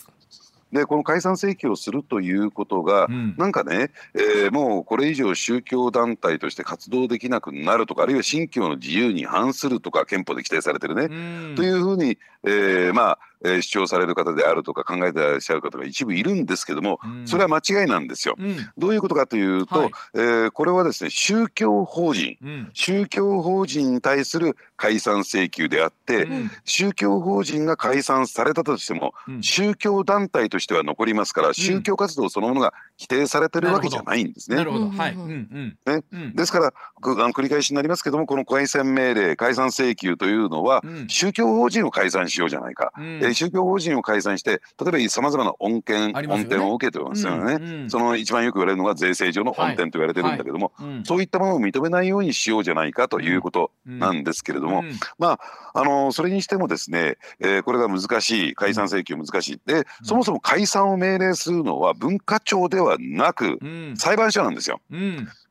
でこの解散請求をするということが、うん、なんかね、えー、もうこれ以上宗教団体として活動できなくなるとかあるいは信教の自由に反するとか憲法で規定されてるね、うん、というふうに、えー、まあえー、主張される方であるとか考えてらっしゃる方が一部いるんですけども、うん、それは間違いなんですよ。うん、どういうことかというと、はい、えー、これはですね宗教法人、うん、宗教法人に対する解散請求であって、宗教法人が解散されたとしても、宗教団体としては残りますから、宗教活動そのものが否定されてるわけじゃないんですね。なるほど。はい、ね、ですから繰り返しになりますけどもこの解散命令解散請求というのは、宗教法人を解散しようじゃないか。え宗教法人を解散して例えばさまざまな恩恵、ね、恩典を受けてますよね、うんうん、その一番よく言われるのが税制上の恩典と言われてるんだけども、はい。はい、そういったものを認めないようにしようじゃないかということなんですけれども、まああのそれにしてもですね、えー、これが難しい解散請求難しい。でそもそも解散を命令するのは文化庁ではなく、裁判所なんですよ。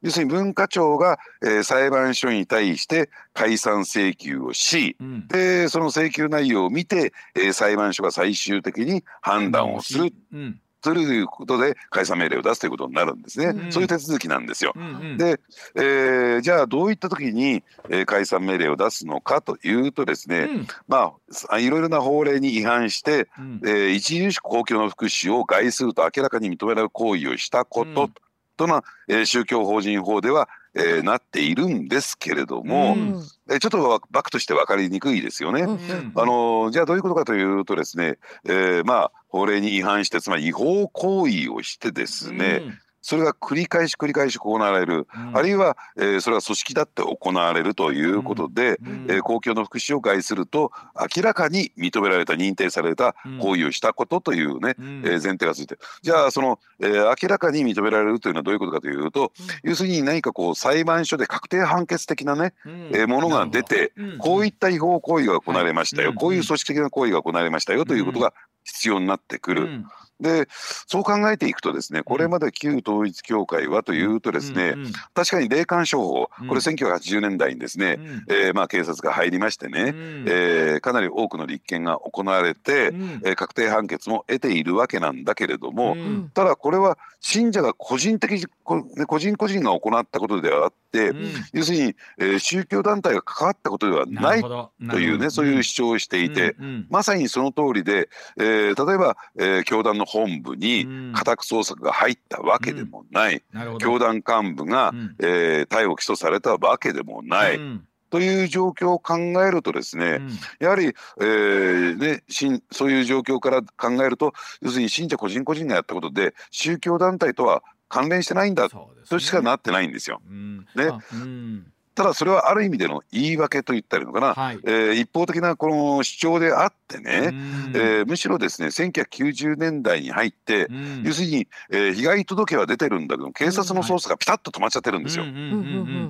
要するに文化庁が、えー、裁判所に対して解散請求をし、うん、でその請求内容を見て、えー、裁判所が最終的に判断をする。うん。ということで解散命令を出すということになるんですね、うん。そういう手続きなんですよ。うんうん、で、えー、じゃあどういった時に、えー、解散命令を出すのかというとですね、うん、まあいろいろな法令に違反して、うん、えー、著しく公共の福祉を害すると明らかに認められる行為をしたこととの、えー、宗教法人法では、えー、なっているんですけれども、うん、えちょっとバックとして分かりにくいですよね。うん、あのじゃあどういうことかというとですね、えー、まあ法令に違反してつまり違法行為をしてですね、うんそれが繰り返し繰り返し行われる、あるいは、えー、それは組織だって行われるということで、えー、公共の福祉を害すると明らかに認められた認定された行為をしたことというね、えー、前提がついてじゃあその、えー、明らかに認められるというのはどういうことかというと、要するに何かこう裁判所で確定判決的なね、えー、ものが出て、こういった違法行為が行われましたよ、こういう組織的な行為が行われましたよということが必要になってくる。でそう考えていくとですねこれまで旧統一教会はというとですね、うんうん、確かに霊感商法これ1980年代にですね、うん、えー、まあ、警察が入りましてね、うん、えー、かなり多くの立件が行われて、うん、えー、確定判決も得ているわけなんだけれども、ただこれは信者が個人的個人個人が行ったことであって、要するに、えー、宗教団体が関わったことではないというねそういう主張をしていて、まさにその通りで、えー、例えば、えー、教団の本部に家宅捜索が入ったわけでもない、うん、教団幹部が、うん、えー、逮捕起訴されたわけでもない。うん。という状況を考えるとですね、うん、やはり、えーね、しそういう状況から考えると要するに信者個人個人がやったことで宗教団体とは関連してないんだとしかなってないんですよ。うん、ね、うんただそれはある意味での言い訳と言ったらいいのかな、はい、えー、一方的なこの主張であってね、えー、むしろですね1990年代に入って、要するに、えー、被害届は出てるんだけど警察の捜査がピタッと止まっちゃってるんですよ。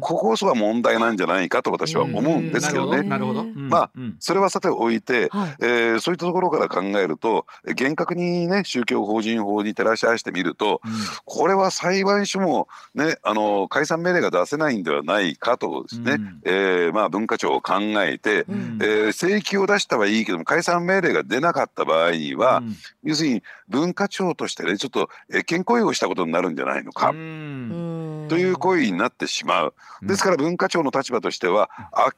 こここそが問題なんじゃないかと私は思うんですけどね。なるほどまあそれはさておいて、はい、えー、そういったところから考えると厳格にね宗教法人法に照らし合わせてみると、うん、これは裁判所もねあの解散命令が出せないんではないかとですね、うん、えー、まあ、文化庁を考えて、うん、えー、請求を出したはいいけども解散命令が出なかった場合には、うん、要するに文化庁としてねちょっと、えー、健康用をしたことになるんじゃないのか。という行為になってしまう。ですから文化庁の立場としては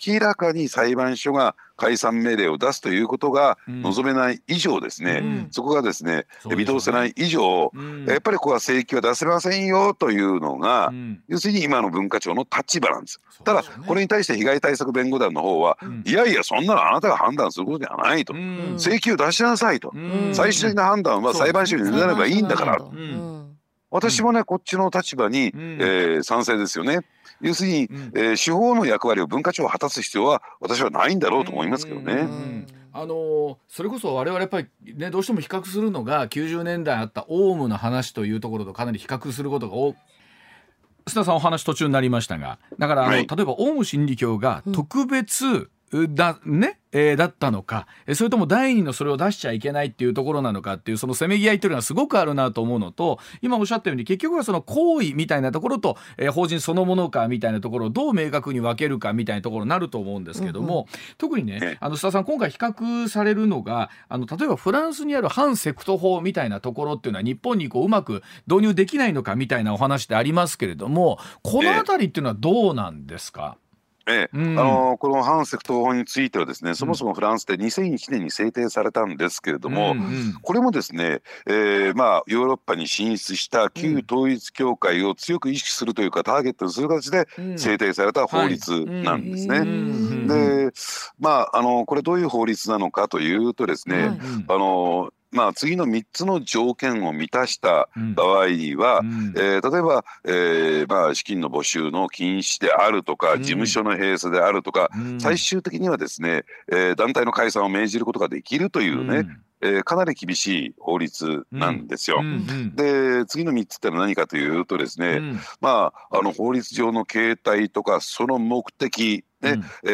明らかに裁判所が解散命令を出すということが望めない以上ですね、うん、そこがですね、ね、見通せない以上、うん、やっぱりここは請求は出せませんよというのが、うん、要するに今の文化庁の立場なんです。すね、ただこれに対して被害対策弁護団の方は、いやいやそんなのあなたが判断することではないと、請求出しなさいと、最終的な判断は裁判所に委ねればいいんだから。と。私もねこっちの立場に、えー、賛成ですよね。要するに、うん、えー、司法の役割を文化庁は果たす必要は私はないんだろうと思いますけどね。あのそれこそ我々やっぱりねどうしても比較するのが90年代あったオウムの話というところとかなり比較することが多須田さんお話途中になりましたがだからあの、はい、例えばオウム真理教が特別、だねえー、だったのか。それとも第二のそれを出しちゃいけないっていうところなのかっていうそのせめぎ合いというのはすごくあるなと思うのと今おっしゃったように結局はその行為みたいなところと、えー、法人そのものかみたいなところをどう明確に分けるかみたいなところになると思うんですけども、うん。うん、特にねあの須田さん今回比較されるのがあの例えばフランスにある反セクト法みたいなところっていうのは日本にこううまく導入できないのかみたいなお話でありますけれどもこの辺りっていうのはどうなんですか、ええ、うん、あのこの反セクト法についてはですねそもそもフランスで2001年に制定されたんですけれども、うんうん、これもですね、えーまあ、ヨーロッパに進出した旧統一教会を強く意識するというかターゲットにする形で制定された法律なんですね。でまああのこれどういう法律なのかというとですね、あのまあ、次の3つの条件を満たした場合には、うん、えー、例えば、えーまあ、資金の募集の禁止であるとか、うん、事務所の閉鎖であるとか、うん、最終的にはですね、えー、団体の解散を命じることができるというね、えー、かなり厳しい法律なんですよ。うんうん。で次の3つってのは何かというとですね、うん、まああの法律上の形態とかその目的ね、うん、え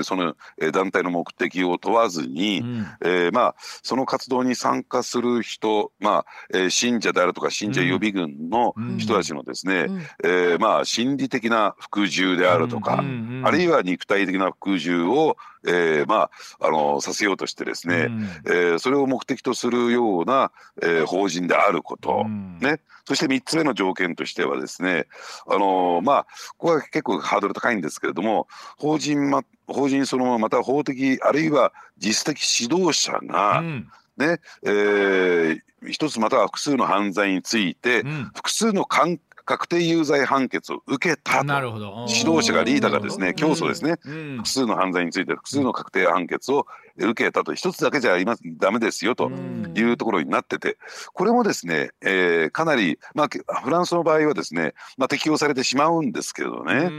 ー、その団体の目的を問わずに、うん、えー、まあ、その活動に参加する人、まあえー、信者であるとか信者予備軍の人たちのですね、うん、えー、まあ、心理的な服従であるとか、あるいは肉体的な服従をえー、まああのさせようとしてですね、うん、えー、それを目的とするような、えー、法人であること、うん、ね、そして3つ目の条件としてはですねあのまあここは結構ハードル高いんですけれども法人,、ま、法人そのまままた法的あるいは実質的指導者が、うん。ねえー、一つまたは複数の犯罪について、複数の関確定有罪判決を受けたなるほど。指導者がリーダーがですね教祖ですね、複数の犯罪について複数の確定判決を受けたと。一つだけじゃありますダメですよと。いうところになってて。これもですね、えー、かなり、まあ、フランスの場合はですね、まあ、適用されてしまうんですけどね。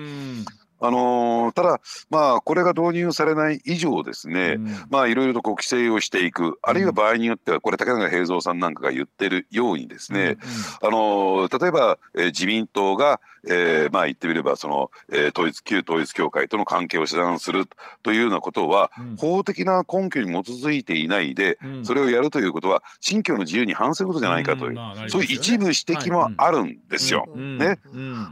あのー、ただ、まあ、これが導入されない以上ですね、うん、まあ、いろいろとこう規制をしていく、あるいは場合によっては、これ、竹中平蔵さんなんかが言ってるようにですね、あのー、例えば、えー、自民党が、えー、まあ、言ってみれば、その、えー、統一、旧統一教会との関係を遮断するというようなことは、うん、法的な根拠に基づいていないで、それをやるということは、信教の自由に反することじゃないかという、まあね、そういう一部指摘もあるんですよ。ね。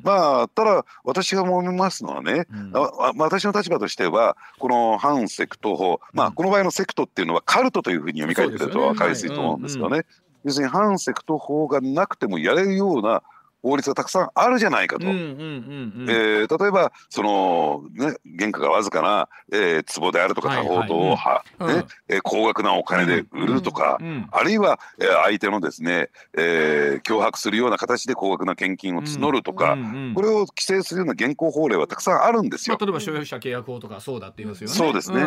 まあ、ただ、私が思いますのはね、うん、私の立場としてはこの反セクト法、まあ、この場合のセクトっていうのはカルトというふうに読み替えてると分かりやすいと思うんですよね。要するに反セクト法がなくてもやれるような法律がたくさんあるじゃないかと。例えばその、ね、原価がわずかな、えー、壺であるとか多宝塔を、はいはい、ねえー、高額なお金で売るとか、うんうん、あるいは、えー、相手のですね、えー、脅迫するような形で高額な献金を募るとか、うんうん。うん、これを規制するような現行法令はたくさんあるんですよ。まあ、例えば消費者契約法とかそうだって言いますよね。そうですね、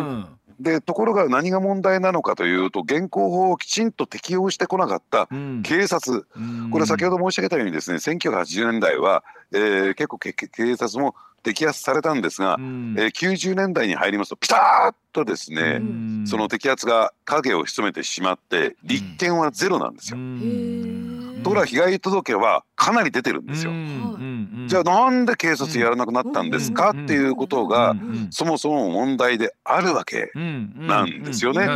でところが何が問題なのかというと現行法をきちんと適用してこなかった警察、これ先ほど申し上げたようにですね1980年代は、えー、結構警察も摘発されたんですが、うん、えー、90年代に入りますとピタッとですね、うん、その摘発が影を潜めてしまって立件はゼロなんですよ。ところが被害届はかなり出てるんですよ。じゃあなんで警察やらなくなったんですかっていうことがそもそも問題であるわけなんですよね。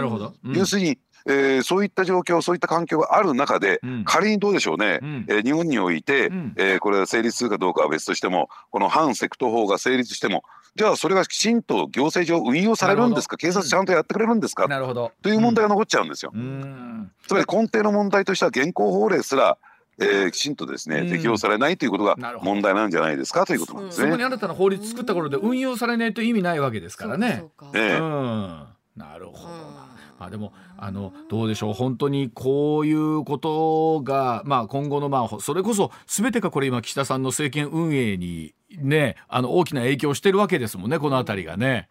要するにえー、そういった状況そういった環境がある中で、うん、仮にどうでしょうね、うん、えー、日本において、うん、えー、これが成立するかどうかは別としてもこの反セクト法が成立してもじゃあそれがきちんと行政上運用されるんですか？警察ちゃんとやってくれるんですか？なるほど。という問題が残っちゃうんですよ。つまり根底の問題としては現行法令すらえー、きちんとですね、適用されないということが問題なんじゃないですか？ということなんですね。そこに新たな法律作った頃で運用されないと意味ないわけですからね。ええ、うん、なるほどな。あでもあのどうでしょう本当にこういうことが、まあ、今後の、まあ、それこそ全てがこれ今岸田さんの政権運営に、ね、あの大きな影響してるわけですもんねこの辺りがね。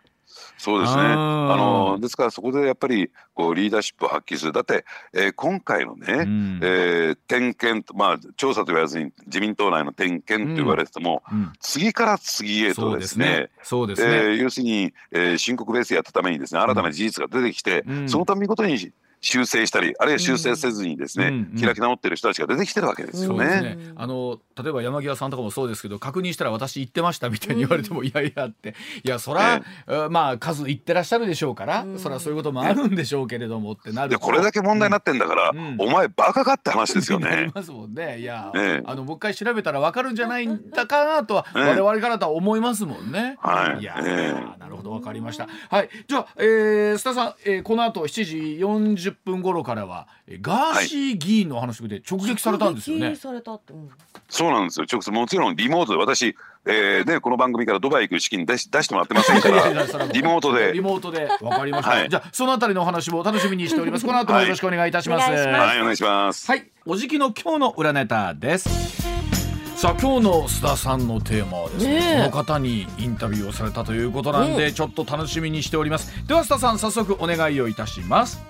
そうですね。あのですからそこでやっぱりこうリーダーシップを発揮する。だって、えー、今回のね、うん、えー、点検まあ調査と言わずに自民党内の点検と言われても、うん。うん、次から次へとですねそうですね、えー、要するに、えー、申告ベースやったためにですね新たな事実が出てきて、そのためごとに修正したりあるいは修正せずにですね、うん開き直ってる人たちが出てきてるわけですよね。ね。あの例えば山際さんとかもそうですけど確認したら私言ってましたみたいに言われても、いやいやって。いやそら、えまあ数言ってらっしゃるでしょうから、それはそういうこともあるんでしょうけれどもってなる。でこれだけ問題になってんだから、お前バカかって話ですよね。ありますもんね。いや、あのもう一回調べたらわかるんじゃないんだかなとは、我々からとは思いますもんね。はい、いや、なるほどわかりました。はい。じゃあ、えー、須田さん、えー、この後7時40分頃からははガーシー議員の話で直撃されたんですよね。はい、そうなんですよ。直接もちろんリモートで私えーね、この番組からドバイ行く資金出し出してもらってませんから リモートで。リモートでわかりました、はい、じゃあそのあたりのお話も楽しみにしております。この後もよろしくお願いいたします、はい、はい、お願いします。はいおじきの今日の裏ネタですさあ今日の須田さんのテーマはですね、ね、この方にインタビューをされたということなんで、ちょっと楽しみにしております。では須田さん早速お願いをいたします。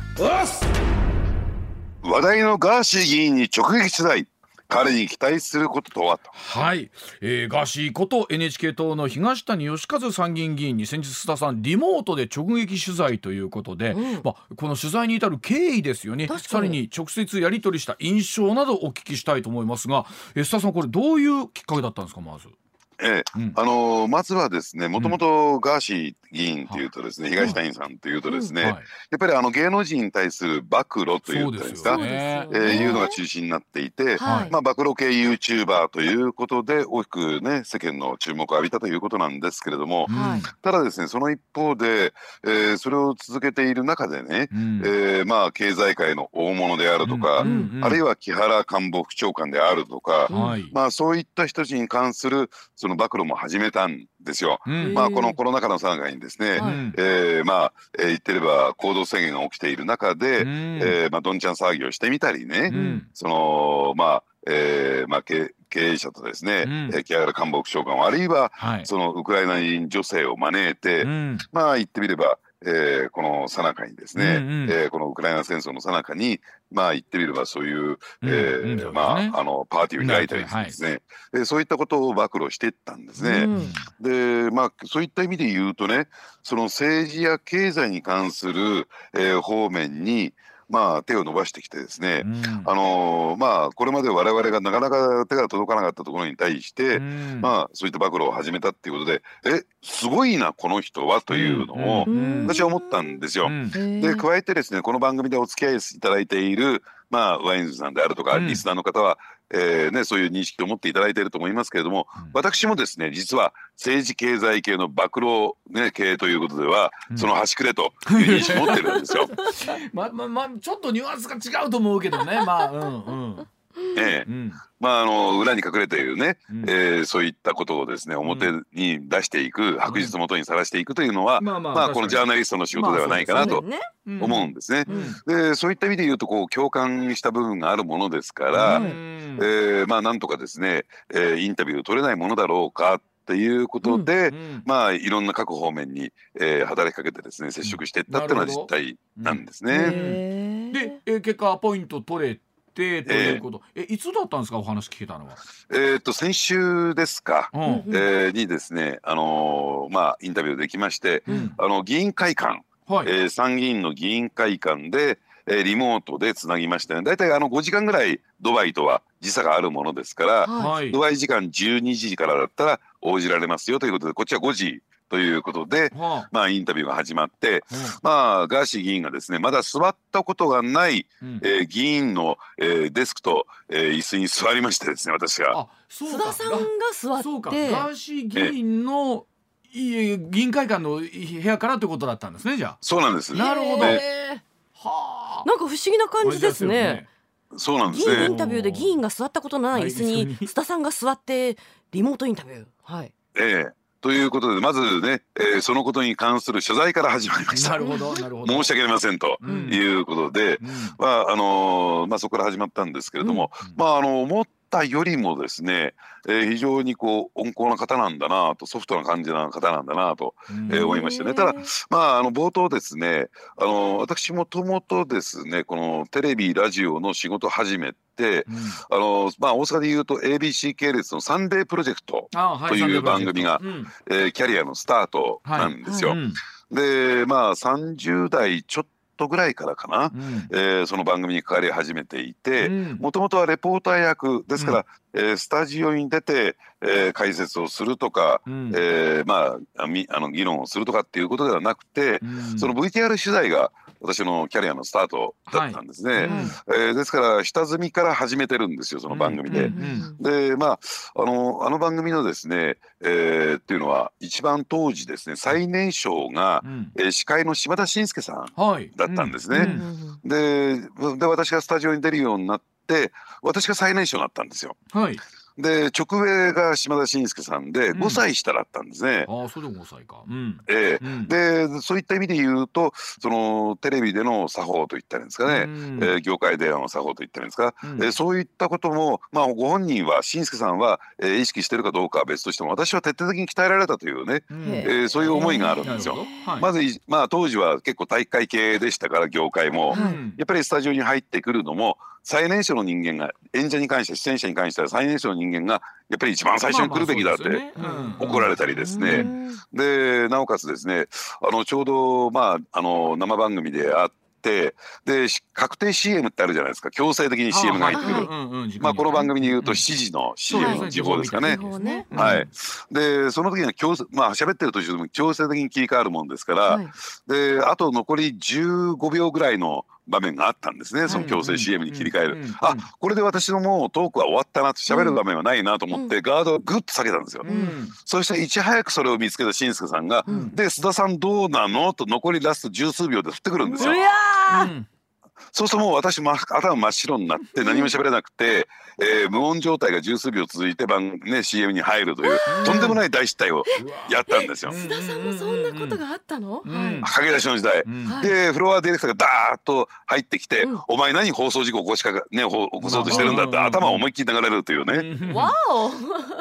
話題のガーシー議員に直撃取材彼に期待することとははい、えー、ガーシーこと NHK 党の東谷義和参議院議員に先日須田さんリモートで直撃取材ということで、うん、まあ、この取材に至る経緯ですよね。さらに直接やり取りした印象などお聞きしたいと思いますが、えー、須田さんこれどういうきっかけだったんですかまず。ええ、うん、あのー、まずはですねもともとガーシー議員というとですね、うん、東谷さんというとですね、うんはい、やっぱりあの芸能人に対する暴露というですか、ね。えー、いうのが中心になっていて、はい、まあ、暴露系 YouTuber ということで大きくね世間の注目を浴びたということなんですけれども、はい、ただですねその一方で、えー、それを続けている中でね、うん、えー、まあ、経済界の大物であるとか、あるいは木原官房副長官であるとか、まあ、そういった人たちに関するその暴露も始めたんですよ。まあこのコロナ禍のさなかにですね、はい、えー、まあ、えー、言ってれば行動制限が起きている中で、うん、えー、まあどんちゃん騒ぎをしてみたりね、うん、そのまあえーまあ、経営者とですね、うん、木原官房副長官あるいは、はい、そのウクライナ人女性を招いて、うん、まあ言ってみればえー、この最中にですね、うんうん、えー、このウクライナ戦争の最中にまあ言ってみればそういう、えー、うん、まああのパーティーを開いたりですね、はい、そういったことを暴露していったんですね。うん、でまあそういった意味で言うとねその政治や経済に関する、えー、方面にまあ、手を伸ばしてきてですね、うん、あのまあ、これまで我々がなかなか手が届かなかったところに対して、うん、まあ、そういった暴露を始めたっていうことでえすごいなこの人は？というのを私は思ったんですよ。で加えてですねこの番組でお付き合いいただいている、まあ、ワインズさんであるとか、リスナーの方はえーね、そういう認識を持っていただいていると思いますけれども、うん、私もですね実は政治経済系の暴露、ね、系ということでは、うん、その端くれという認識を持ってるんですよ。まあまあまあちょっとニュアンスが違うと思うけどねまあうんうん。ええ、うん、まああの裏に隠れているね、うん、えー、そういったことをですね表に出していく、うん、白日元にさらしていくというのは、まあ、まあ、このジャーナリストの仕事ではないかなと思うんですね。でそういった意味で言うとこう共感した部分があるものですから、うん、えー、まあなんとかですね、えー、インタビューを取れないものだろうかっていうことで、うん。うん、まあいろんな各方面に、えー、働きかけてですね接触していったっていうのは実態なんですね。で、えー、結果ポイント取れてということ、えー、えいつだったんですかお話聞けたのは。えっと先週ですか、うん、えー、にですねあのー、まあインタビューできまして、うん、あの議員会館、はい、えー、参議院の議員会館で、えー、リモートでつなぎまして、ね、大体あの5時間ぐらいドバイとは時差があるものですから、はい、ドバイ時間12時からだったら応じられますよということでこっちは5時ということで、はあ、まあインタビューが始まって、うん、まあガーシー議員がですねまだ座ったことがない、うん、えー、議員の、えー、デスクと、えー、椅子に座りましてですね私が。須田さんが座ってガーシー議員の議員会館の部屋からということだったんですねじゃあ。そうなんです。なるほど。はあ。なんか不思議な感じですね。そうなんですね。議員インタビューで議員が座ったことのない椅子に須田さんが座ってリモートインタビュー。はい。ええということでまずね、えー、そのことに関する謝罪から始まりました。なるほどなるほど。申し訳ありませんということで、うん、まああのー、まあそこから始まったんですけれども、うん、まああの思ったよりもですね、えー、非常にこう温厚な方なんだなとソフトな感じな方なんだなと、えー、思いましてね。ただまああの冒頭ですねあの私もともとですねこのテレビラジオの仕事始めて、うん、あのまあ、大阪でいうと ABC 系列の「サンデープロジェクト」という番組が、はいうん、えー、キャリアのスタートなんですよ。はい。はいでまあ30代ちょっとぐらいからかな、うん、えー、その番組に関わり始めていてもともとはレポーター役ですから、うん、えー、スタジオに出て、えー、解説をするとか、うん、えー、まああの議論をするとかっていうことではなくて、うん、その VTR 取材が私のキャリアのスタートだったんですね、はいうん、えー、ですから下積みから始めてるんですよその番組で。でまああのあの番組のですね、えー、っていうのは一番当時ですね最年少が、うん、えー、司会の島田紳介さんだったんですね。でで私がスタジオに出るようになって私が最年少になったんですよ。はい。で直上が島田紳介さんで5歳下だったんですね。うん、ああそれも5歳か。うん、ええ。ーうん、でそういった意味で言うとそのテレビでの作法といったらいいんですかね、うん、えー、業界での作法といったらいいんですか、うん、えー、そういったこともまあご本人は紳介さんは、えー、意識してるかどうかは別としても私は徹底的に鍛えられたというね、うん、えー、そういう思いがあるんですよ。はい、まずまあ当時は結構体育会系でしたから業界も、やっぱりスタジオに入ってくるのも最年少の人間が演者に関して出演者に関しては最年少の人間がやっぱり一番最初に来るべきだって怒られたりですね。でなおかつですねあのちょうどまああの生番組であってで確定 CM ってあるじゃないですか。強制的に CM が入ってくる、まあ、この番組に言うと7時の CM の時報ですかね。はい、でその時には強まあ喋ってる途中でも強制的に切り替わるもんですから、はい、であと残り15秒ぐらいの場面があったんですね。その強制 CM に切り替える、あこれで私のもうトークは終わったなと喋る場面はないなと思って、ガードをグッと下げたんですよ、そしていち早くそれを見つけたしんすけさんが「で須田さんどうなの?」と残りラスト十数秒で振ってくるんですよ。そうするともう私、ま、頭真っ白になって何も喋れなくて、えー、無音状態が十数秒続いて番、ね、CM に入るというとんでもない大失態をやったんですよ。須田さんもそんなことがあったの、うん、駆け出しの時代、うん、でフロアディレクターがダーッと入ってきて、うん、お前何放送事故起こしか、ね、起こそうとしてるんだって頭を思いっきり流れるというね。わお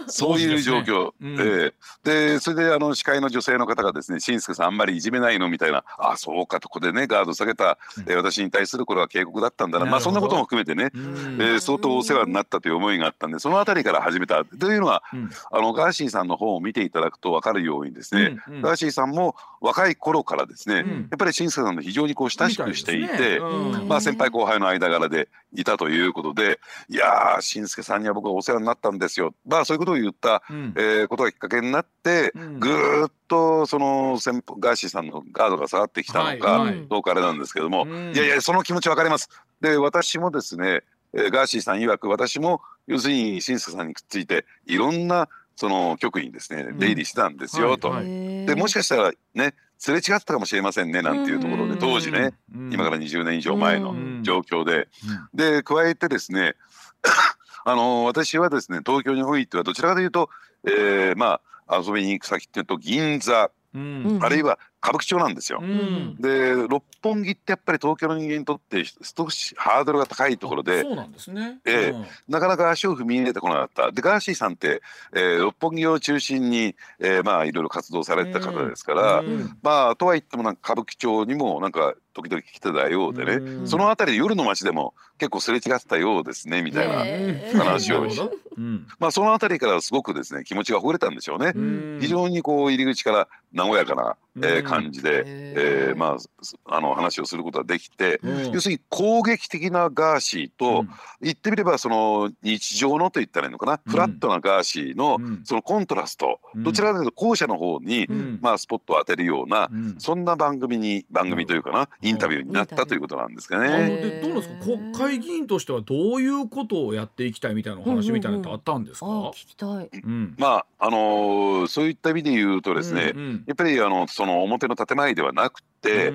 そういう状況、ね、えー、でそれであの司会の女性の方がですね「しんすけさんあんまりいじめないの?」みたいな「あそうか」とここでねガード下げた、えー、私に対するこれは警告だったんだな。まあそんなことも含めてね、えー、相当お世話になったという思いがあったんでその辺りから始めた。というのは、うん、あのガーシーさんの本を見ていただくと分かるようにですね、うん。うん、ガーシーさんも若い頃からですね、うん、やっぱりしんすけさんの非常にこう親しくしていて、ね。うん、まあ、先輩後輩の間柄でいたということでいやーしんすけさんには僕はお世話になったんですよ。まあそういうことを言った、うん、えー、ことがきっかけになって、ぐーっとその先ガーシーさんのガードが下がってきたのか、はい、どうかあれなんですけども、いやいやその気持ち分かります。で私もですねガーシーさん曰く私も要するに新助さんにくっついていろんなその局にですね出入りしたんですよ、と。でもしかしたらねすれ違ってたかもしれませんねなんていうところで当時ね。今から20年以上前の状況で。で加えてですね あの私はですね東京においてはどちらかというと、えー、まあ遊びに行く先っていうと銀座、うん、あるいは歌舞伎町なんですよ。うん、で六本木ってやっぱり東京の人間にとって少しハードルが高いところでそうなんですね、えー、なかなか足を踏み入れてこなかった。でガーシーさんって、えー、六本木を中心に、えー、まあいろいろ活動されてた方ですから、うん、まあとはいってもなんか歌舞伎町にもなんか時々来てたようでね、うん、その辺りで夜の街でも結構すれ違ってたようですねみたいな話をし、うん、まあその辺りからすごくですね気持ちがほぐれたんでしょうね。非常にこう入り口から和やかな、えー、感じで、えー、まああの話をすることができて、要するに攻撃的なガーシーと、言ってみればその日常のと言ったらいいのかな、フラットなガーシーのそのコントラスト、どちらかというと後者の方に、まあスポットを当てるような、そんな番組に番組というかな、インタビューになったということなんですかね。でどうなんですか？国会議員としてはどういうことをやっていきたいみたいなお話みたいなのってあったんですか、聞きたい、うん、まああのー、そういった意味で言うとですね、うんうん、やっぱりあのその表の建前ではなくて、え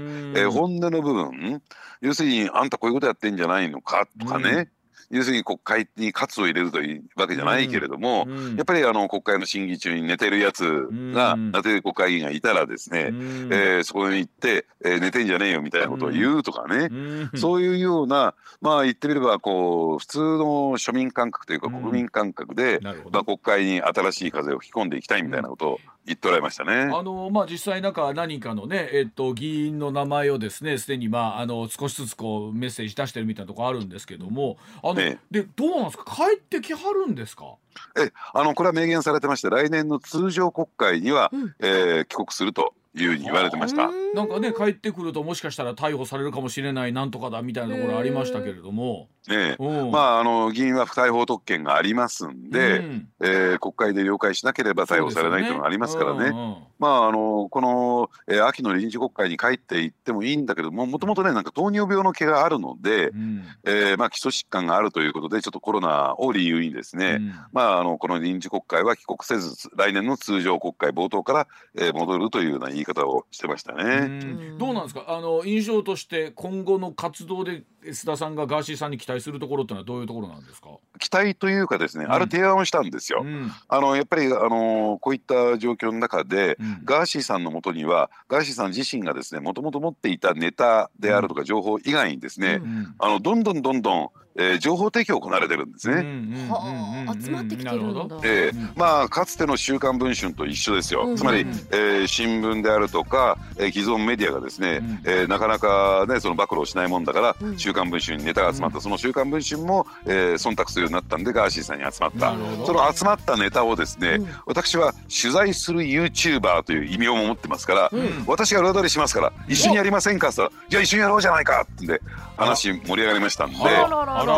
ー、本音の部分要するにあんたこういうことやってんじゃないのかとかね、要するに国会に喝を入れるというわけじゃないけれども、うん。うん、やっぱりあの国会の審議中に寝てるやつが、うん、寝てる国会議員がいたらですね、うん、えー、そこに行って、えー、寝てんじゃねえよみたいなことを言うとかね、そういうようなまあ言ってみればこう普通の庶民感覚というか国民感覚で、まあ、国会に新しい風を吹き込んでいきたいみたいなことを言っておられましたね。あのまあ実際なんか何かのねえっと議員の名前をですねすでにまああの少しずつこうメッセージ出してるみたいなところあるんですけどもあの、ね、でどうなんですか？帰ってきはるんですか？えあのこれは明言されてまして来年の通常国会には、うん、えー、帰国するというふうに言われてました。なんかね帰ってくるともしかしたら逮捕されるかもしれないなんとかだみたいなところありましたけれども。ええ、まああの議員は不逮捕特権がありますんで、うん、えー、国会で了解しなければ逮捕されないというのがありますからね。ねうんうん、まああのこの、えー、秋の臨時国会に帰っていってもいいんだけども、もともとねなんか糖尿病の毛があるので、うん、えー、まあ基礎疾患があるということでちょっとコロナを理由にですね、うん、まああのこの臨時国会は帰国せず来年の通常国会冒頭から、えー、戻るというような言い方をしてましたね。どうなんですか？あの印象として今後の活動で須田さんがガーシーさんに期待するところってのはどういうところなんですか？期待というかですね、うん、ある提案をしたんですよ。うん、あのやっぱりあのこういった状況の中で、うん、ガーシーさんのもとにはガーシーさん自身がですねもともと持っていたネタであるとか情報以外にですね、あのどんどんどんどんえー、情報提供を行われてるんですね。集まってきてるんだ。えー、まあかつての週刊文春と一緒ですよ。つまり、えー、新聞であるとか、えー、既存メディアがですね、えー、なかなかねその暴露をしないもんだから、週刊文春にネタが集まった、その週刊文春も、えー、忖度するようになったんでガーシーさんに集まった。その集まったネタをですね、私は取材する YouTuber という異名も持ってますから、私が裏取りしますから一緒にやりませんかと。じゃあ一緒にやろうじゃないかってんで話盛り上がりましたんで。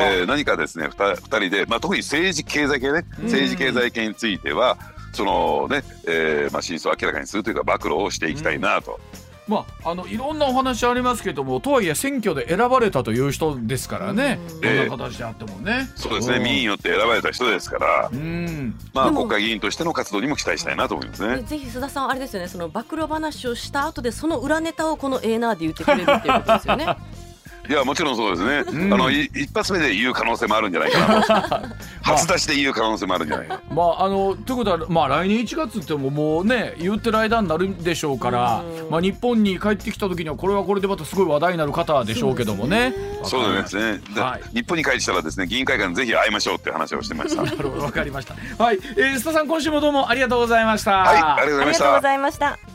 えー、何かですね 2, 2人で、まあ、特に政治経済系ね。政治経済系についてはそのね、えーまあ、真相を明らかにするというか暴露をしていきたいなと。まあ、あのいろんなお話ありますけどもとはいえ選挙で選ばれたという人ですからね、どんな形であってもね、そうですね。民意によって選ばれた人ですから。うん。まあ国会議員としての活動にも期待したいなと思いますね。ぜひ須田さんあれですよね。その暴露話をした後でその裏ネタをこのエーナーで言ってくれるっていうことですよね いやもちろんそうですね、うん、あの一発目で言う可能性もあるんじゃないかなと。初出しで言う可能性もあるんじゃないかまああのということはまあ来年1月ってももうね言ってる間になるんでしょうからまあ日本に帰ってきた時にはこれはこれでまたすごい話題になる方でしょうけどもね。そうですね、はい、日本に帰ってきたらですね議員会館ぜひ会いましょうって話をしてましたなるほどわかりました。はい、えー、須田さん今週もどうもありがとうございました。はいありがとうございました。ありがとうございました